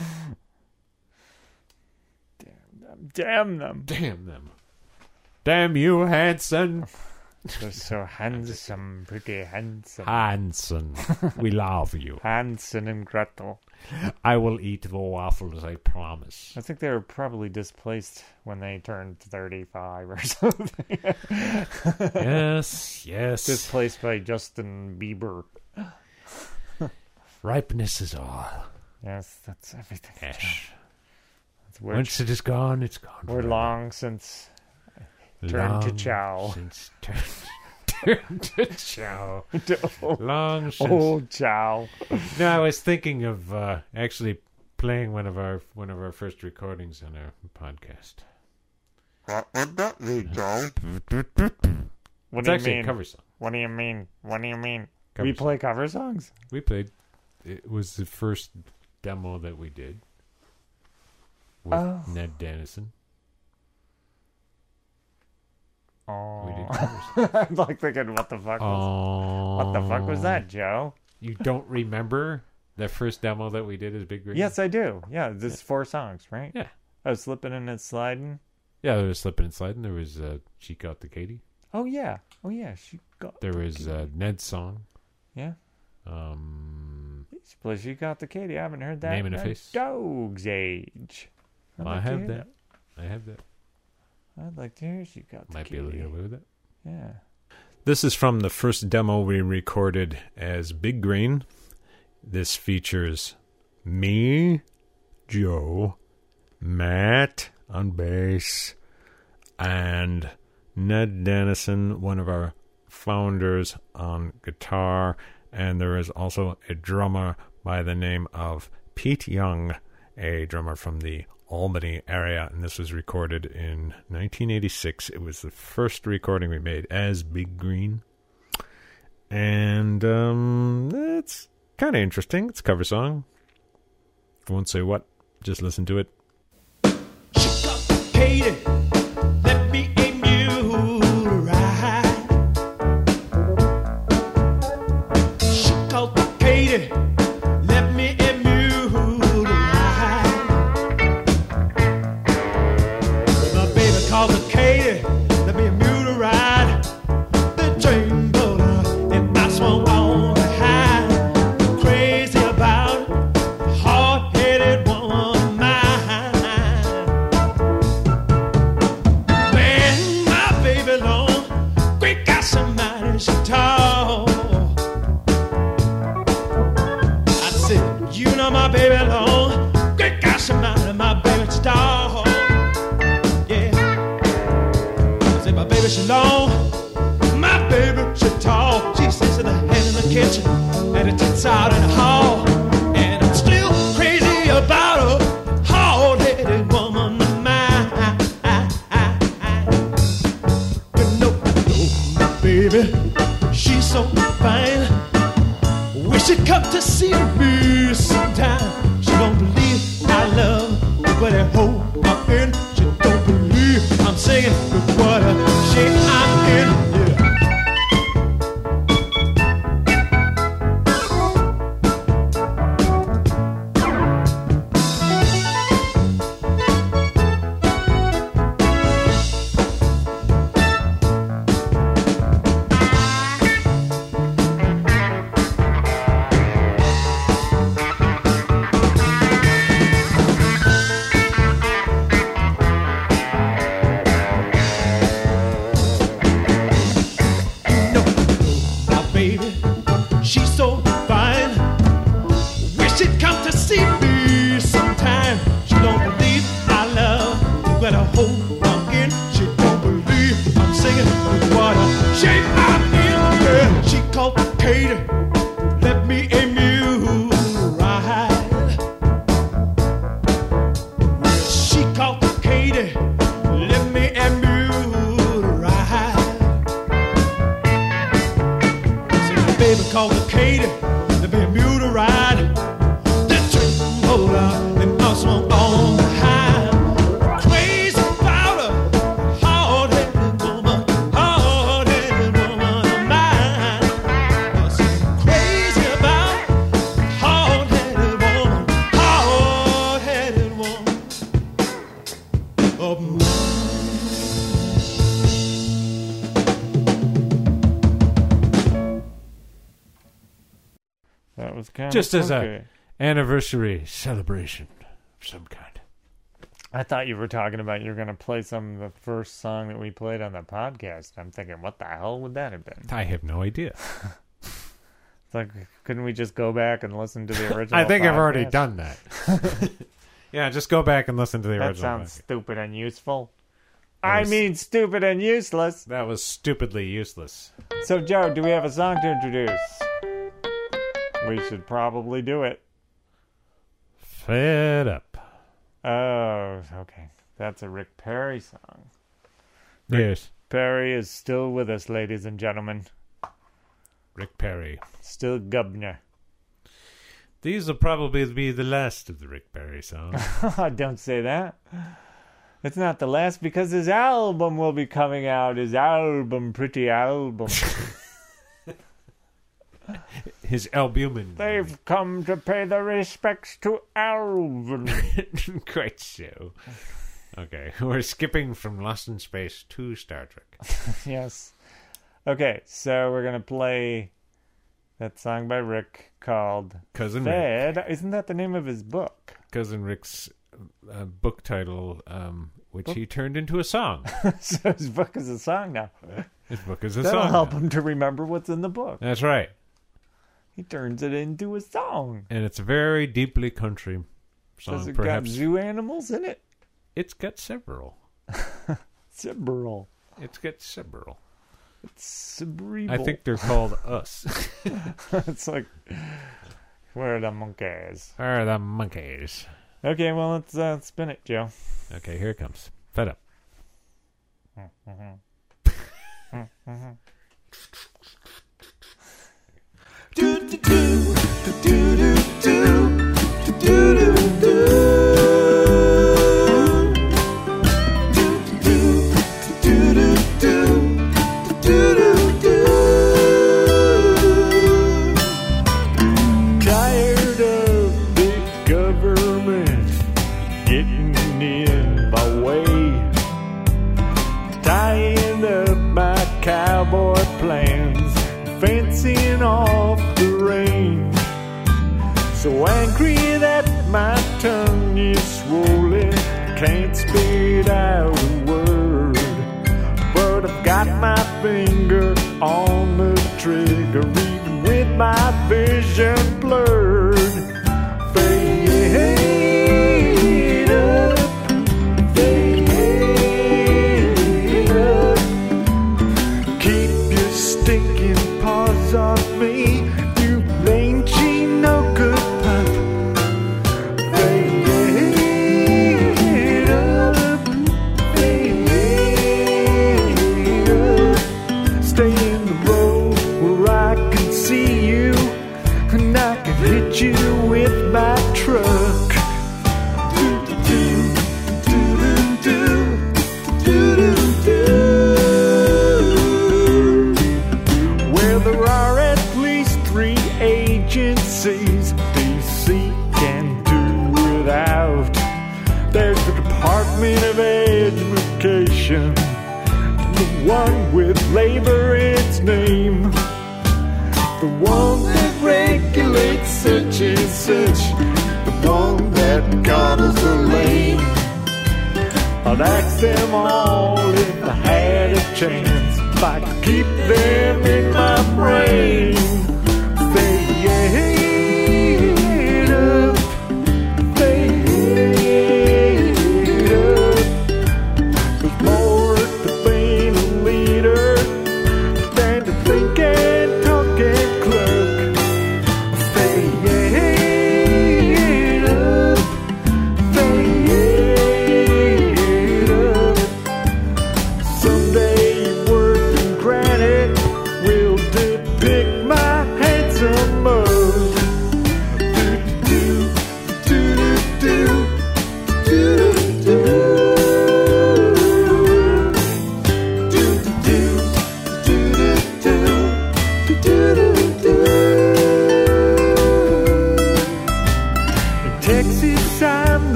Damn them. Damn them. Damn you, Hanson. So handsome, pretty handsome. Hanson, [LAUGHS] we love you. Hanson and Gretel. I will eat the waffles, I promise. I think they were probably displaced when they turned 35 or [LAUGHS] something. yes, yes. displaced by Justin Bieber. [GASPS] Ripeness is all. Yes, that's everything. That's Once it is gone, it's gone. we're forever. long since turned to Long chow. Since [LAUGHS] turned, turn to chow. [LAUGHS] Long since. old chow. No, I was thinking of uh, actually playing one of our one of our first recordings on our podcast. What would that be, Joe? What It's do you actually mean? a cover song. What do you mean? What do you mean? Cover we song. play cover songs? We played. It was the first demo that we did with Oh. Ned Dennison. We did Oh, covers. I'm like thinking, what the fuck? Was, what the fuck was that, Joe? You don't remember the first demo that we did as Big Green? Yes, I do. Yeah, this is four songs, right? Yeah. I was slipping and it's sliding. Yeah, there was Slipping and Sliding. There was uh, She Got the Katie. Oh yeah, oh yeah. She got There was uh, Ned's song. yeah. Um, plays. She got the Katie. I haven't heard that. Name and a Face. Dog's age. I like have that. I have that. I'd like to hear. She got the Might be Katie. able to get away with it. Yeah. This is from the first demo we recorded as Big Green. This features me, Joe, Matt on bass, and Ned Dennison, one of our founders, on guitar. And there is also a drummer by the name of Pete Young, a drummer from the Albany area. And this was recorded in 1986. It was the first recording we made as Big Green. And um, it's kind of interesting. It's a cover song. I won't say what. Just listen to it. I said, you know my baby long, great got somebody, my baby she tall. Yeah. I said, my baby she long, my baby she tall. She in the head in the kitchen, and it tits out in the hall. Just as a anniversary celebration of some kind. I thought you were talking about you're going to play some of the first song that we played on the podcast. I'm thinking, what the hell would that have been? I have no idea. It's like, couldn't we just go back and listen to the [LAUGHS] original? I think I've already done that. [LAUGHS] yeah, just go back and listen to the That original. sounds podcast. stupid and useful. I mean, stupid and useless. That was stupidly useless. So, Joe, do we have a song to introduce? We should probably do it. Fed up. Oh, okay. That's a Rick Perry song. Yes, Perry is still with us, ladies and gentlemen. Rick Perry. Still governor. These will probably be the last of the Rick Perry songs. [LAUGHS] Don't say that. It's not the last because his album will be coming out. His album, pretty album. [LAUGHS] His albumin. They've come to pay their respects to Alvin. [LAUGHS] Quite so. Okay, [LAUGHS] we're skipping from Lost in Space to Star Trek. [LAUGHS] yes. Okay, so we're gonna play that song by Rick called Cousin Rick. Isn't that the name of his book? Cousin Rick's uh, book title, um, which he turned into a song. so his book is a song now. His book is a That'll song. help now. him to remember what's in the book. That's right. He turns it into a song. And it's very deeply country song. Does it Perhaps got zoo animals in it? it's got several. [LAUGHS] Cerebral. It's got several. It's cerebral. I think they're called us. [LAUGHS] it's like where are the monkeys? Where Are the monkeys? Okay, well let's uh, spin it, Joe. Okay, here it comes. Fed up. [LAUGHS] Tired on the trigger, even with my vision blurred.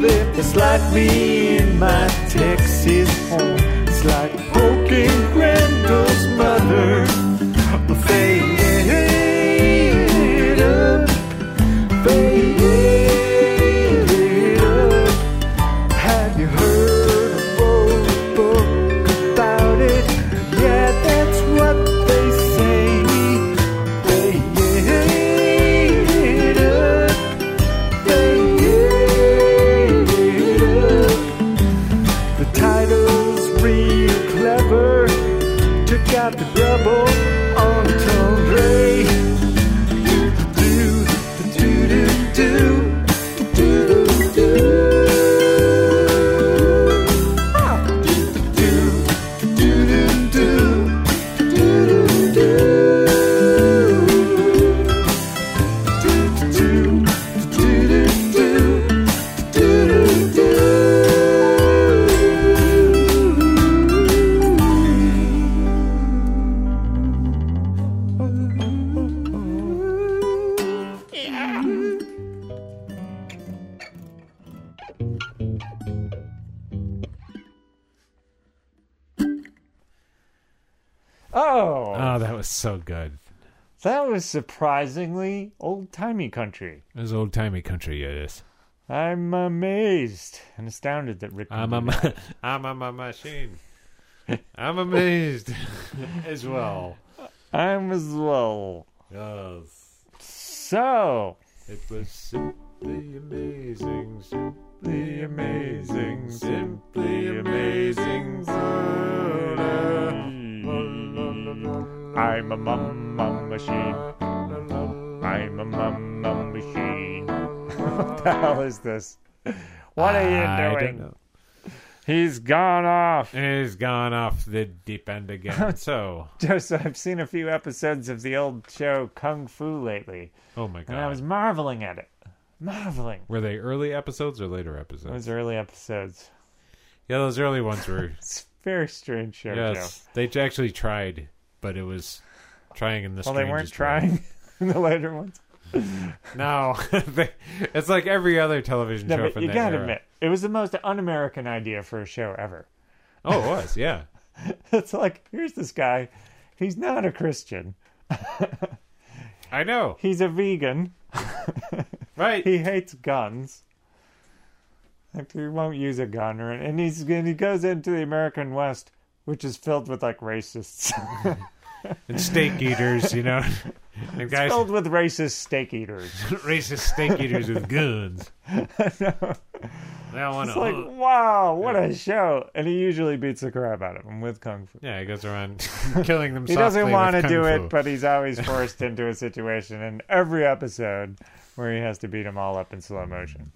They slide me in my Texas home, it's like broken Grendel's was surprisingly old timey country. It was old timey country. It is. I'm amazed and astounded that Rick. I'm a, ma- [LAUGHS] I'm a ma- machine. I'm amazed [LAUGHS] as well. I'm as well. Yes, So it was simply amazing, simply amazing, simply amazing. I'm a mum mum machine. I'm a mum mum machine. [LAUGHS] what the hell is this? What are you I don't doing? know. He's gone off. He's gone off the deep end again. [LAUGHS] so, Just I've seen a few episodes of the old show Kung Fu lately, oh my god! and I was marveling at it. Marveling. were they early episodes or later episodes? Those early episodes. Yeah, those early ones were. [LAUGHS] It's a very strange show, yes, they actually tried, but it was trying in the. Well, they weren't way. trying [LAUGHS] in the later ones. No, [LAUGHS] it's like every other television No, show from you gotta era. admit, it was the most un-American idea for a show ever. Oh, it was, yeah. [LAUGHS] It's like, here's this guy. He's not a Christian. I know, He's a vegan. right? He hates guns. Like, he won't use a gun, or and he's and he goes into the American West, which is filled with like racists, [LAUGHS] and steak eaters, you know, [LAUGHS] and guys, filled with racist steak eaters. [LAUGHS] racist steak eaters with guns. They all want to. like, wow, what a show! And he usually beats the crap out of him with kung fu. yeah, he goes around killing them. He doesn't want to do kung it, but he's always forced into a situation in every episode where he has to beat them all up in slow motion.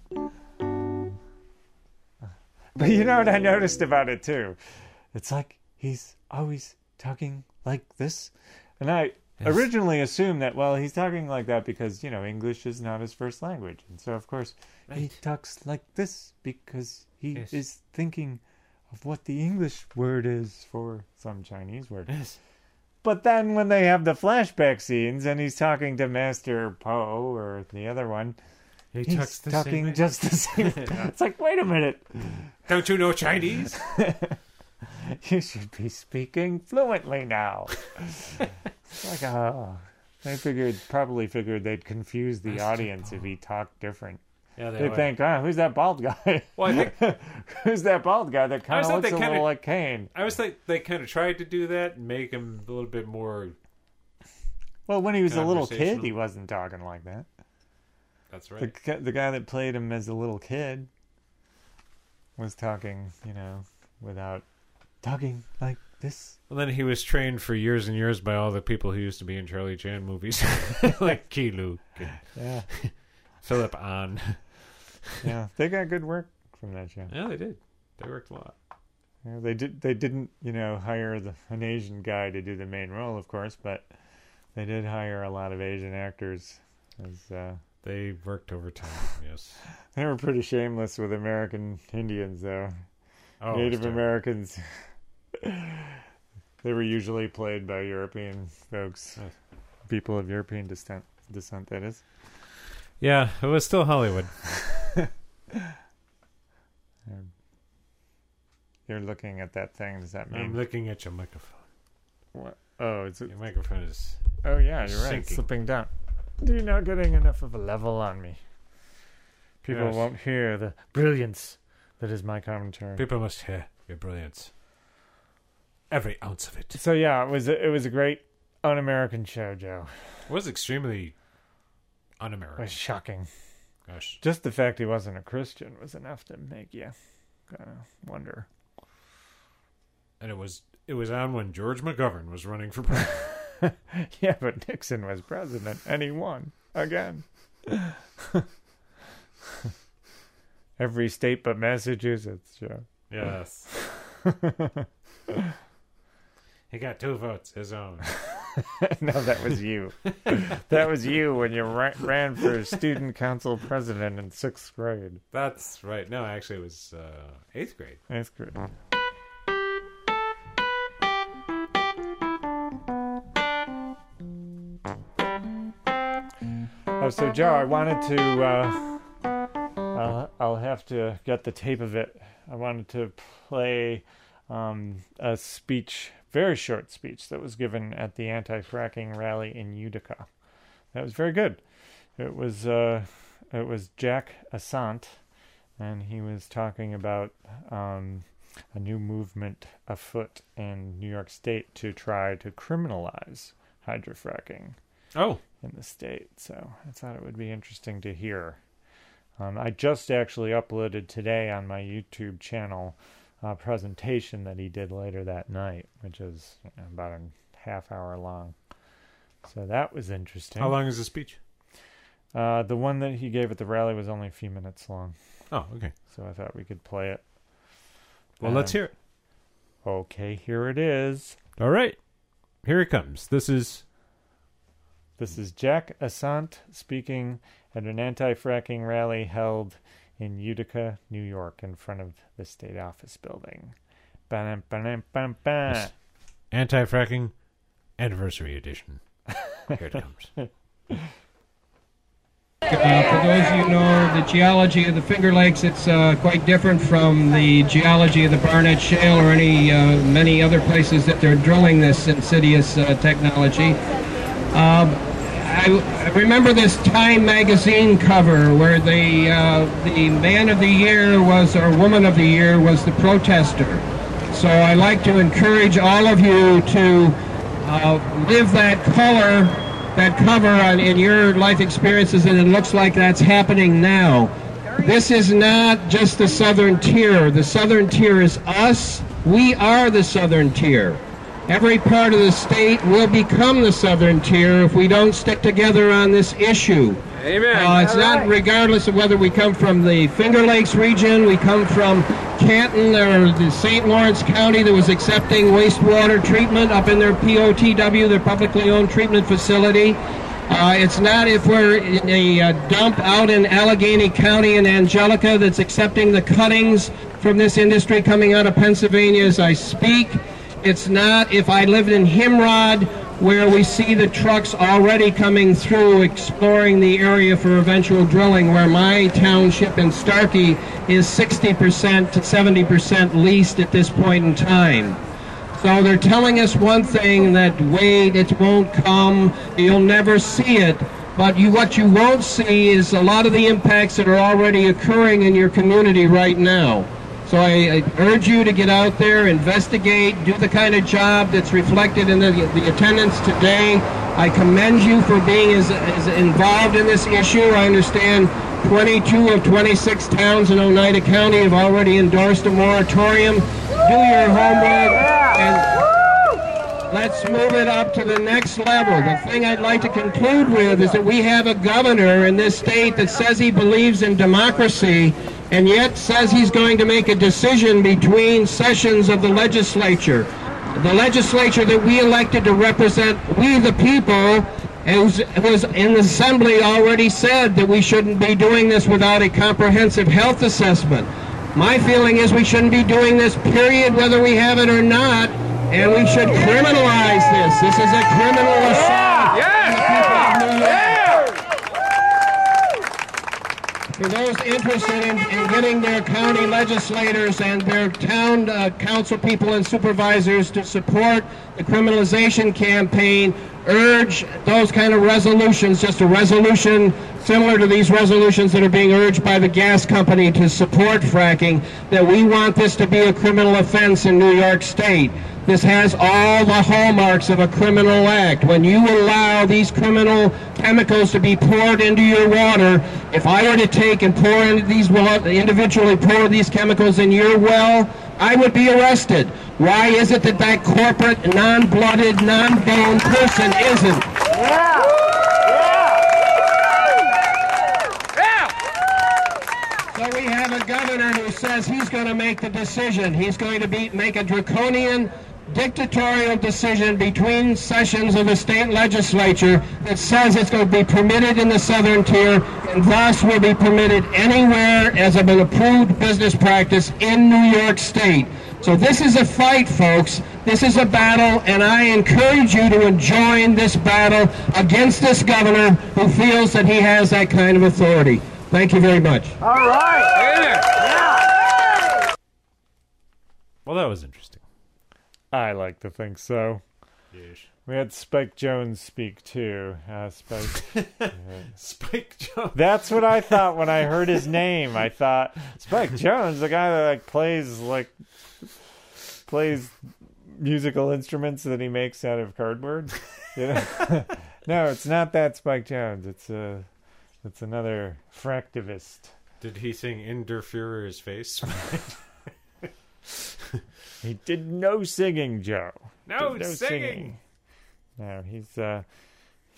But you know what I noticed about it too? It's like he's always talking like this. And I Yes. originally assumed that, well, he's talking like that because, you know, English is not his first language. And so, of course, he talks like this because he Yes. is thinking of what the English word is for some Chinese word. Yes. But then when they have the flashback scenes and he's talking to Master Po or the other one, He he's talks the talking just the same. [LAUGHS] it's like, wait a minute, Don't you know Chinese? [LAUGHS] [LAUGHS] you should be speaking fluently now. it's like, oh, they figured probably figured they'd confuse the audience if he talked different. Yeah, they They think, oh, who's that bald guy? Well, I think [LAUGHS] who's that bald guy that kind of looks a kinda- little like Caine? I was like they kind of tried to do that and make him a little bit more. Well, when he was a little kid, he wasn't talking like that. That's right. gu- the guy that played him as a little kid was talking, you know, without talking like this. Well, then he was trained for years and years by all the people who used to be in Charlie Chan movies, [LAUGHS] like Keye Luke and Yeah, [LAUGHS] Philip Ahn. yeah, they got good work from that show. Yeah, they did. They worked a lot. Yeah, they did. They didn't, you know, hire the, an Asian guy to do the main role, of course, but they did hire a lot of Asian actors as uh, They worked overtime. [LAUGHS] Yes. They were pretty shameless with American Indians, though. Oh, Native. Americans. They were usually played by European folks, uh, people of European descent. Descent, that is. Yeah, it was still Hollywood. [LAUGHS] Um, you're looking at that thing. Does that mean I'm looking at your microphone. what? Oh, it's Your microphone is. oh yeah, you're right. Sinking. Slipping down. You're not getting enough of a level on me. People Yes. won't hear the brilliance that is my commentary. People must hear your brilliance. Every ounce of it. So yeah, it was a, it was a great un-American show, Joe. It was extremely It un-American. was shocking. Gosh. Just the fact he wasn't a Christian was enough to make you kind of wonder. And it was it was on when George McGovern was running for president. [LAUGHS] Yeah, but Nixon was president and he won again. [LAUGHS] Every state but Massachusetts, Joe. yes. [LAUGHS] he got two votes, his own. [LAUGHS] no, that was you. [LAUGHS] that was you when you ra- ran for student council president in sixth grade. That's right. No, actually, it was uh, eighth grade. That's grade. Oh, so Joe, I wanted to. Uh, I'll, I'll have to get the tape of it. I wanted to play um, a speech, very short speech, that was given at the anti-fracking rally in Utica. That was very good. It was uh, it was Jack Ossont, and he was talking about um, a new movement afoot in New York State to try to criminalize hydrofracking Oh, in the state. So I thought it would be interesting to hear. Um, I just actually uploaded today on my YouTube channel a presentation that he did later that night, which is about a half hour long. So that was interesting. how long is the speech? Uh, the one that he gave at the rally was only a few minutes long, Oh, okay. so I thought we could play it. Well, let's Um, hear it. Okay, here it is. All right. Here it comes. This is This is Jack Ossont speaking at an anti fracking rally held in Utica, New York, in front of the state office building. Ba-dum, ba-dum, bam, bam. Yes. anti-fracking anniversary edition. Here it comes. [LAUGHS] Uh, for those of you who know the geology of the Finger Lakes, it's uh, quite different from the geology of the Barnett Shale or any uh, many other places that they're drilling this insidious uh, technology. I, I remember this Time magazine cover where the uh, the man of the year was or woman of the year was the protester. So I like to encourage all of you to uh, live that color, that cover on, in your life experiences, and it looks like that's happening now. This is not just the southern tier. The southern tier is us. We are the southern tier. Every part of the state will become the southern tier if we don't stick together on this issue. Amen. Uh, it's not regardless of whether we come from the Finger Lakes region, we come from Canton or the St. Lawrence County that was accepting wastewater treatment up in their POTW, their publicly owned treatment facility. Uh, it's not if we're in a uh, dump out in Allegany County in Angelica that's accepting the cuttings from this industry coming out of Pennsylvania as I speak. It's not if I lived in Himrod where we see the trucks already coming through exploring the area for eventual drilling where my township in Starkey is 60% to 70% leased at this point in time. So they're telling us one thing that wait, it won't come, you'll never see it. But you, what you won't see is a lot of the impacts that are already occurring in your community right now. So I, I urge you to get out there, investigate, do the kind of job that's reflected in the, the attendance today. I commend you for being as, as involved in this issue. I understand 22 of 26 towns in Oneida County have already endorsed a moratorium. Do your homework and let's move it up to the next level. The thing I'd like to conclude with is that we have a governor in this state that says he believes in democracy and yet says he's going to make a decision between sessions of the legislature. The legislature that we elected to represent we the people who's, who's in the assembly already said that we shouldn't be doing this without a comprehensive health assessment. My feeling is we shouldn't be doing this, period, whether we have it or not, and we should criminalize this. This is a criminal assault. on the people of New York. For those interested in, in getting their county legislators and their town uh, council people and supervisors to support the criminalization campaign, urge those kind of resolutions, just a resolution similar to these resolutions that are being urged by the gas company to support fracking, that we want this to be a criminal offense in New York State. This has all the hallmarks of a criminal act. When you allow these criminal chemicals to be poured into your water, if I were to take and pour into these individually pour these chemicals in your well, I would be arrested. Why is it that that corporate, non-blooded, non-bone person isn't? Yeah. So we have a governor who says he's going to make the decision. He's going to be, make a draconian dictatorial decision between sessions of the state legislature that says it's going to be permitted in the southern tier and thus will be permitted anywhere as an approved business practice in New York State. So this is a fight, folks. This is a battle, and I encourage you to join this battle against this governor who feels that he has that kind of authority. Thank you very much. All right. Well, that was interesting. I like to think so. We had Spike Jones speak too. Uh, Spike. [LAUGHS] Spike Jones. That's what I thought when I heard his [LAUGHS] name. I thought Spike Jones, the guy that like plays like plays musical instruments that he makes out of cardboard. You know? [LAUGHS] no, it's not that Spike Jones. It's uh, it's another fractivist. Did he sing In Der face? He did no singing, Joe. no, Did singing. No, he's uh,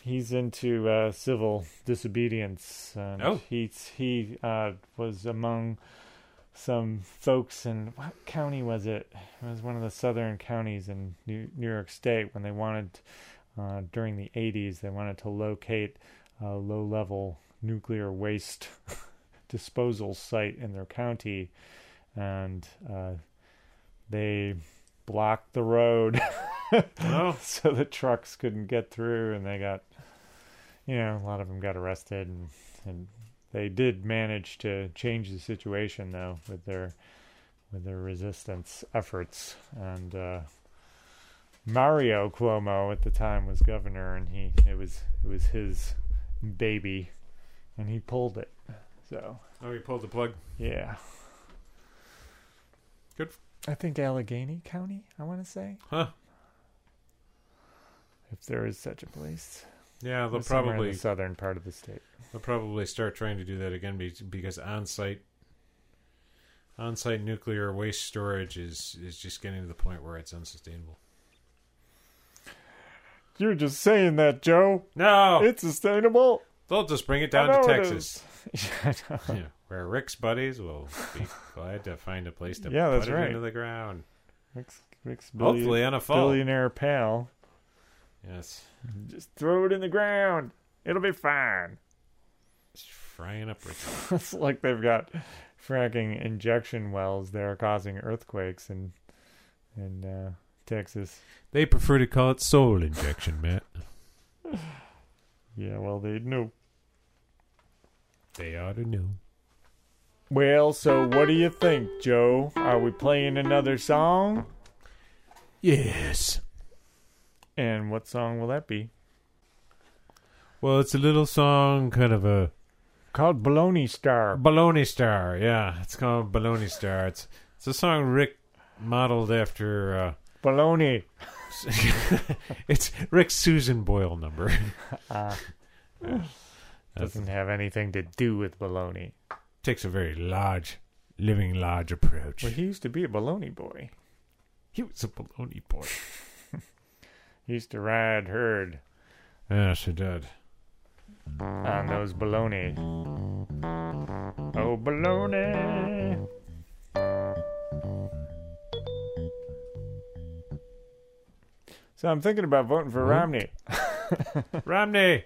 he's into uh, civil disobedience. And Oh. he's he uh, was among some folks in what county was it? It was one of the southern counties in New, New York State when they wanted uh, during the '80s they wanted to locate a low-level nuclear waste [LAUGHS] disposal site in their county, and uh, they blocked the road [LAUGHS] Oh, so the trucks couldn't get through and they got you know a lot of them got arrested and, and they did manage to change the situation though with their with their resistance efforts and uh Mario Cuomo at the time was governor and he it was it was his baby and he pulled it so oh, he pulled the plug. yeah Good. I think Allegany County I want to say Huh? if there is such a place Yeah, they'll probably the southern part of the state they'll probably start trying to do that again because on-site on-site nuclear waste storage is is just getting to the point where it's unsustainable. You're just saying that, Joe. No, It's sustainable. they'll just bring it down to it Texas. is. [LAUGHS] I know. Yeah, where Rick's buddies will be [LAUGHS] glad to find a place to Yeah, put that's it right. into the ground. Rick's, Rick's billion, Hopefully on a fall. billionaire pal. Yes, Just throw it in the ground. It'll be fine. It's frying up Rick. [LAUGHS] it's like they've got fracking injection wells there causing earthquakes in in uh, Texas. They prefer to call it soul injection, Matt. [LAUGHS] Yeah, well, they'd know. They ought to know. Well, so what do you think, Joe? Are we playing another song? Yes. And what song will that be? Well, it's a little song, kind of a Called Baloney Star. Baloney Star. Yeah, it's called Baloney Star. It's it's a song Rick modeled after. Uh, Baloney. [LAUGHS] it's Rick's Susan Boyle number. [LAUGHS] Uh, doesn't have anything to do with baloney. Takes a very large, living large approach. Well, he used to be a baloney boy. He was a baloney boy. [LAUGHS] He used to ride herd Yes, he did. on those baloney. Oh, baloney. So I'm thinking about voting for Romney. [LAUGHS] [LAUGHS] Romney.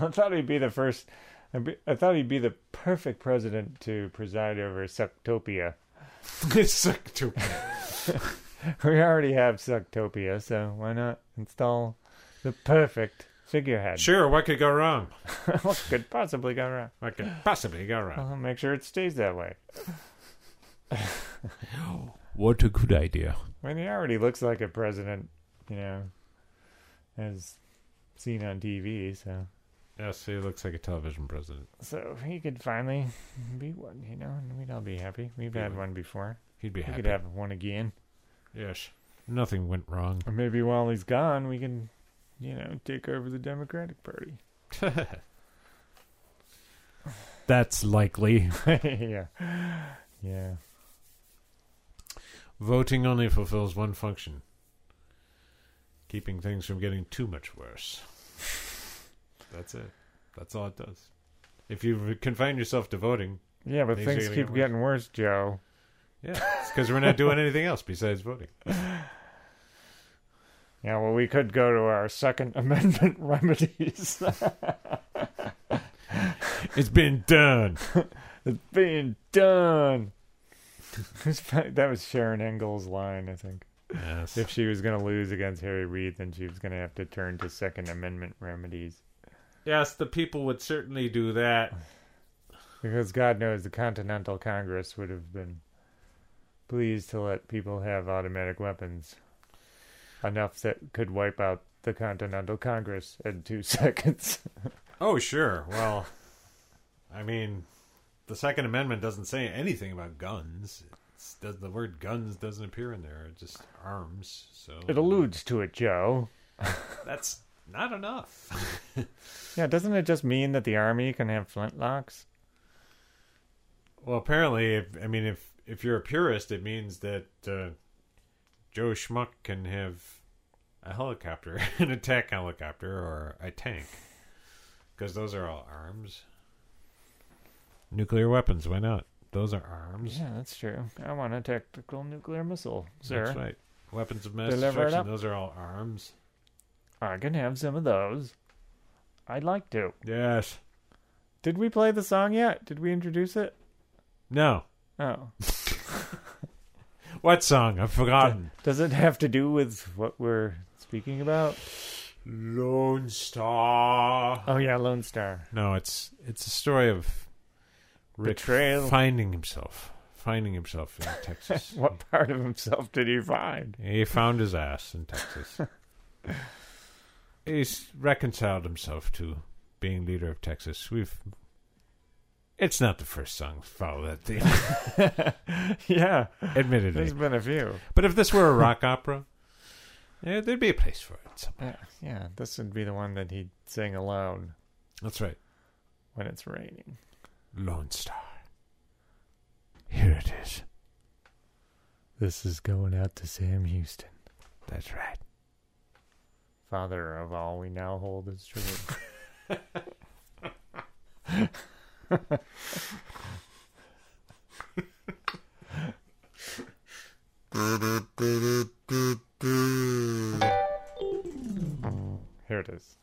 I thought he'd be the first. I be- I thought he'd be the perfect president to preside over Sucktopia. [LAUGHS] [LAUGHS] We already have Sucktopia, so why not install the perfect figurehead? Sure, what could go wrong? [LAUGHS] what could possibly go wrong? What could possibly go wrong? I'll make sure it stays that way. [GASPS] What a good idea. I mean, he already looks like a president, you know, as seen on TV. So, Yes, he looks like a television president. so he could finally be one, you know, and we'd all be happy. We've had one before. He'd be We happy. could have one again. Yes. Nothing went wrong. Or maybe while he's gone, we can, you know, take over the Democratic Party. [LAUGHS] That's likely. [LAUGHS] yeah. Yeah. Voting only fulfills one function keeping things from getting too much worse. That's it. That's all it does. If you confine yourself to voting, Yeah, but Things things keep get getting worse, Joe. yeah, it's because we're not doing anything else besides voting. [LAUGHS] Yeah, well, we could go to our Second [LAUGHS] Amendment remedies. [LAUGHS] It's been done. it's been done. that was Sharron Angle's line, I think. Yes. If she was going to lose against Harry Reid, then she was going to have to turn to Second Amendment remedies. Yes, the people would certainly do that. Because God knows the Continental Congress would have been pleased to let people have automatic weapons. Enough that could wipe out the Continental Congress in two [LAUGHS] seconds. Oh, sure. Well, I mean, the Second Amendment doesn't say anything about guns. It's, the word guns doesn't appear in there? It's just arms. So it alludes to it, Joe. That's not enough. [LAUGHS] Yeah, doesn't it just mean that the army can have flintlocks? well, apparently, if, I mean, if if you're a purist, it means that uh, Joe Schmuck can have a helicopter, [LAUGHS] an attack helicopter, or a tank, because those are all arms. Nuclear weapons, why not? Those are arms. Yeah, that's true. I want a tactical nuclear missile, sir. That's right. Weapons of mass Deliver destruction. Those are all arms. I can have some of those. I'd like to. Yes. Did we play the song yet? Did we introduce it? No. Oh. [LAUGHS] What song? I've forgotten. Does it have to do with what we're speaking about? Lone Star. Oh yeah, Lone Star. No, it's it's a story of Rick Betrayal. finding himself, finding himself in [LAUGHS] Texas. What part of himself did he find? he found his ass in Texas. [LAUGHS] He's reconciled himself to being leader of Texas. We've. It's not the first song to follow that theme, [LAUGHS] yeah, admittedly. there's been a few. But if this were a rock opera, yeah, there'd be a place for it. somewhere. Yeah, yeah, this would be the one that he'd sing alone That's right. when it's raining. Lone Star. Here it is. This is going out to Sam Houston, That's right. Father of all we now hold as true. [LAUGHS] Here it is.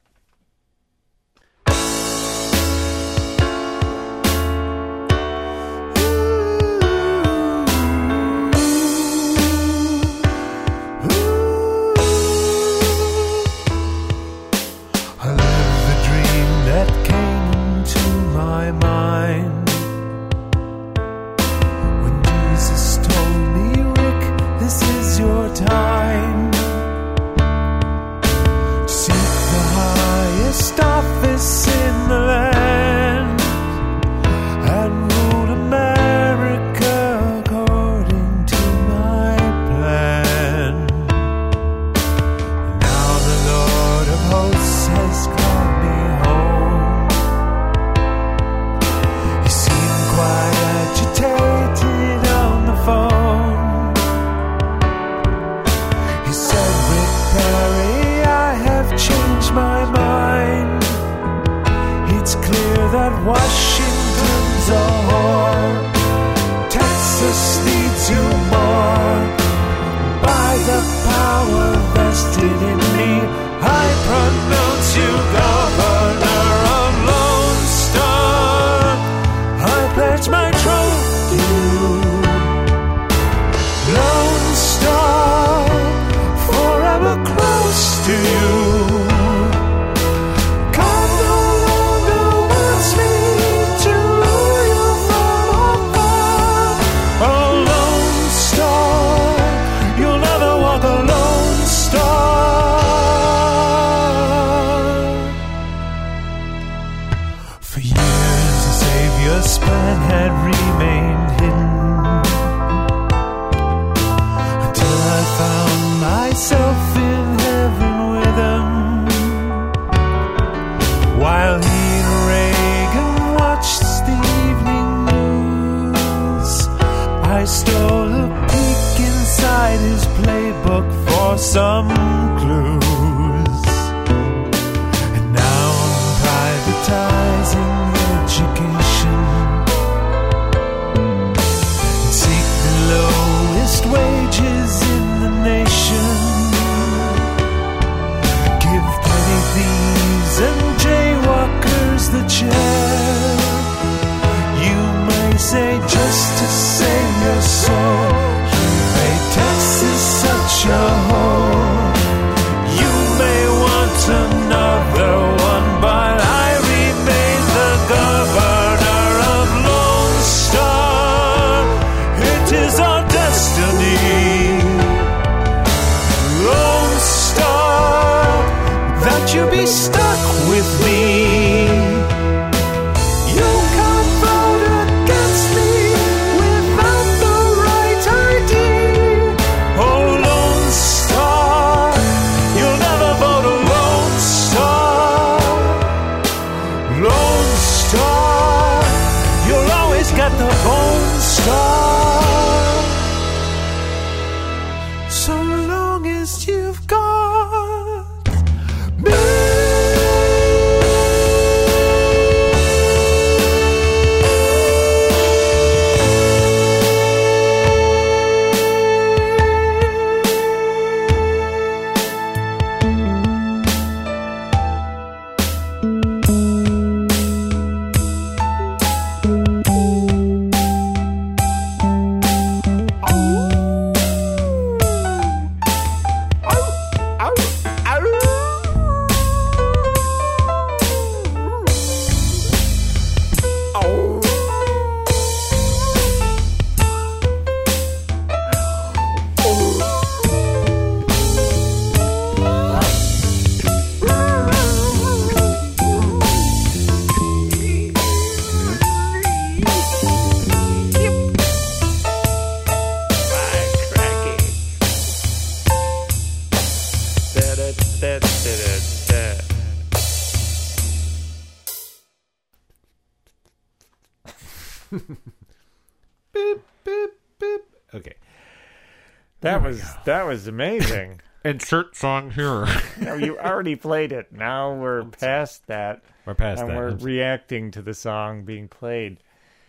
That was that was amazing. [LAUGHS] Insert song here. [LAUGHS] no, you already played it. Now we're past that, We're past and that. we're I'm reacting to the song being played.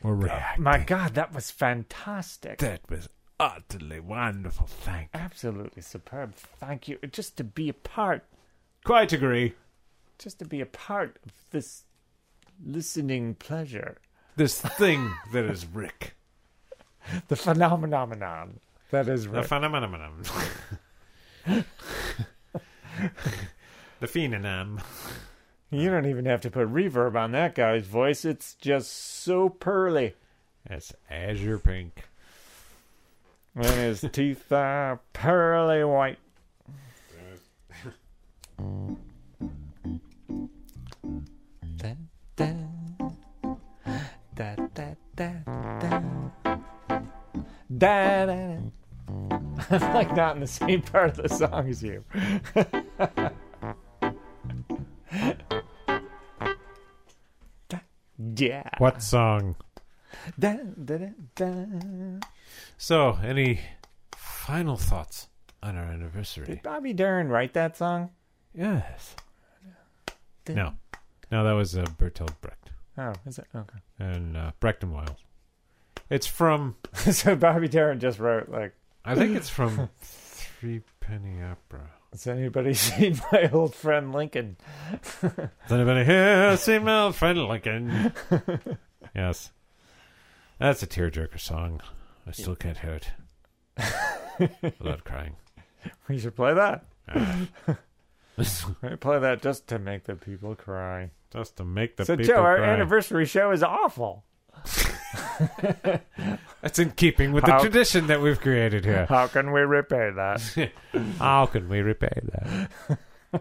we're reacting. My God, that was fantastic. That was utterly wonderful. Thank you. Absolutely superb. Thank you. Just to be a part, Quite agree. just to be a part of this listening pleasure, This thing that is Rick. [LAUGHS] the phenomenon that is right. The Rick. phenomenon. [LAUGHS] the phenomenon. You don't even have to put reverb on that guy's voice. It's just so pearly. It's azure pink. And his teeth are pearly white. Da, da, da, da, da, da. Da, da, da. I'm like not in the same part of the song as you. Yeah. What song? Da, da, da. So, any final thoughts on our anniversary? Did Bobby Darin write that song? Yes. No. No, that was uh, Bertolt Brecht Oh, is it? Okay. and uh, Brecht and Weill. It's from, [LAUGHS] so Bobby Darin just wrote like, I think it's from [LAUGHS] Three Penny Opera. "Has anybody [LAUGHS] seen my old friend Lincoln?" Has anybody here seen my old friend Lincoln? [LAUGHS] yes. That's a tearjerker song. I still can't hear it without crying. We should play that. Just ah. We play that just to make the people cry. Just to make the so people Joe, our cry. anniversary show is awful. [LAUGHS] That's in keeping with the tradition that we've created here. How can we repay that? [LAUGHS] How can we repay that? [LAUGHS]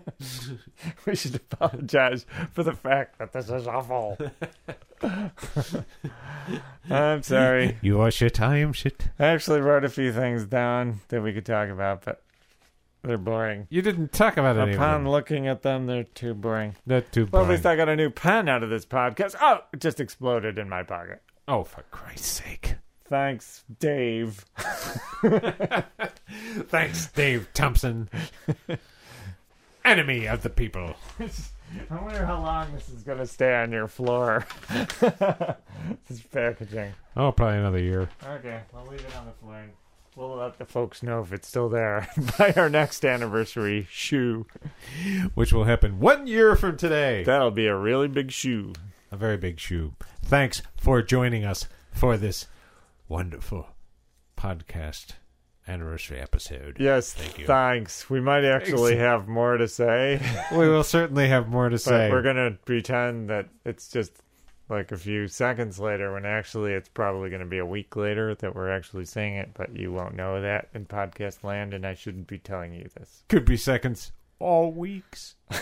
we should apologize for the fact that this is awful. I'm sorry. You are shit, I am shit. I actually wrote a few things down that we could talk about, but they're boring. You didn't talk about it Upon looking at them, they're too boring. Not too Well, at boring. least I got a new pen out of this podcast. Oh, it just exploded in my pocket. Oh, for Christ's sake. Thanks, Dave. [LAUGHS] Thanks, Dave Thompson. [LAUGHS] Enemy of the people. I wonder how long this is going to stay on your floor. [LAUGHS] this packaging. Oh, probably another year. Okay, I'll leave it on the floor. and We'll let the folks know if it's still there by our next anniversary shoe. Which will happen one year from today. That'll be a really big shoe. A very big shoe. Thanks for joining us for this wonderful podcast anniversary episode. Yes, Thank you. thanks. We might actually have more to say, [LAUGHS] We will certainly have more to but say. we're going to pretend that it's just like a few seconds later when actually it's probably going to be a week later that we're actually saying it, but you won't know that in podcast land, and I shouldn't be telling you this. Could be seconds, all weeks. [LAUGHS]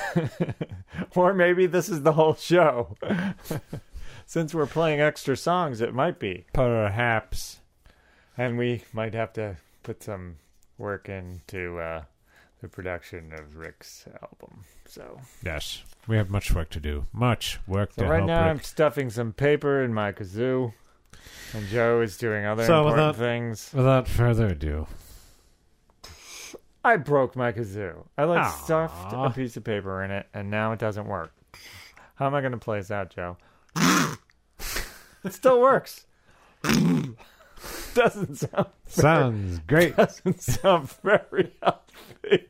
Or maybe this is the whole show. [LAUGHS] Since we're playing extra songs, it might be. Perhaps. And we might have to put some work into uh, the production of Rick's album. So, Yes, we have much work to do. Much work so to right now I'm stuffing some paper in my kazoo, and Joe is doing other So important without- things. Without further ado, I broke my kazoo. I like Aw. stuffed a piece of paper in it, and now it doesn't work. How am I going to play this out, Joe? it still works. doesn't sound sounds great. doesn't sound very healthy.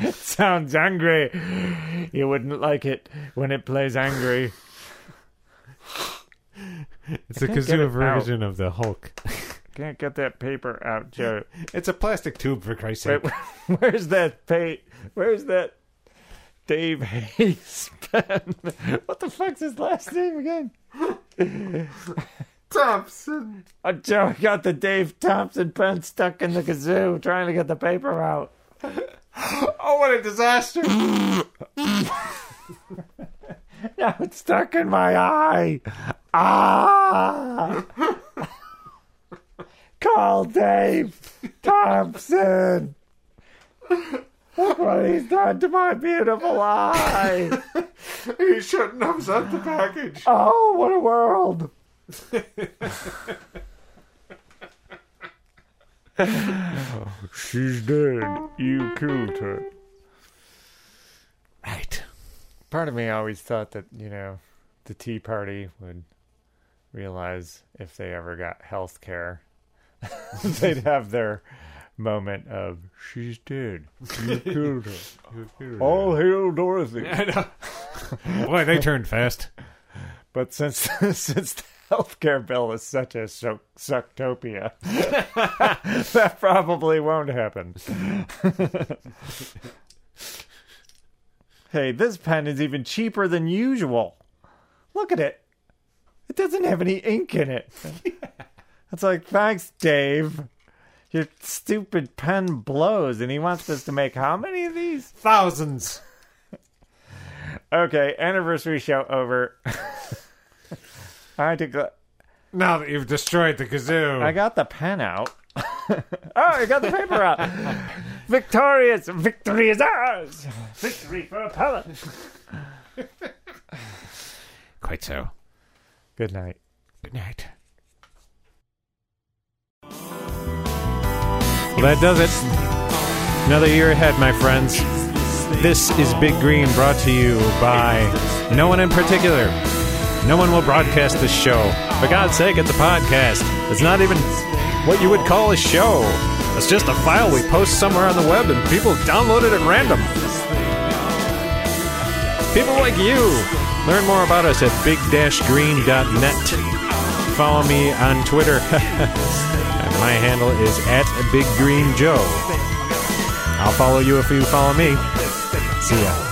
It sounds angry. You wouldn't like it when it plays angry. It's a kazoo it version of the Hulk. Can't get that paper out, Joe. It's a plastic tube, for Christ's Wait, sake. [LAUGHS] where's that pa- Where's that Dave Hayes [LAUGHS] pen? What the fuck's his last name again? [LAUGHS] Thompson. Oh, Joe got the Dave Thompson pen stuck in the kazoo, trying to get the paper out. [GASPS] Oh, what a disaster! Now it's stuck in my eye. Ah! Call Dave Thompson. Look what he's done to my beautiful eye. [LAUGHS] he shouldn't have sent the package. Oh, what a world. [LAUGHS] She's dead. You killed her. Right. Part of me always thought that, you know, the Tea Party would realize if they ever got health care, [LAUGHS] they'd have their moment of, she's dead. You [LAUGHS] killed her. All hail Dorothy. [LAUGHS] Boy, they turned fast. But since since the healthcare bill is such a so- sucktopia, that probably won't happen. hey, this pen is even cheaper than usual. Look at it. It doesn't have any ink in it. It's like, thanks, Dave. Your stupid pen blows, and he wants us to make how many of these? Thousands. Okay, anniversary show over. [LAUGHS] I had to go. Now that you've destroyed the kazoo. I got the pen out. [LAUGHS] oh, I got the paper out. Victorious, victory is ours. Victory for appellant. [LAUGHS] Quite so. Good night. Good night. Well, that does it. Another year ahead, my friends. This is Big Green brought to you by no one in particular. No one will broadcast this show. For God's sake, it's a podcast. It's not even what you would call a show. It's just a file we post somewhere on the web and people download it at random. People like you. Learn more about us at big-green.net. Follow me on Twitter. [LAUGHS] My handle is at Big Green Joe. I'll follow you if you follow me. See ya.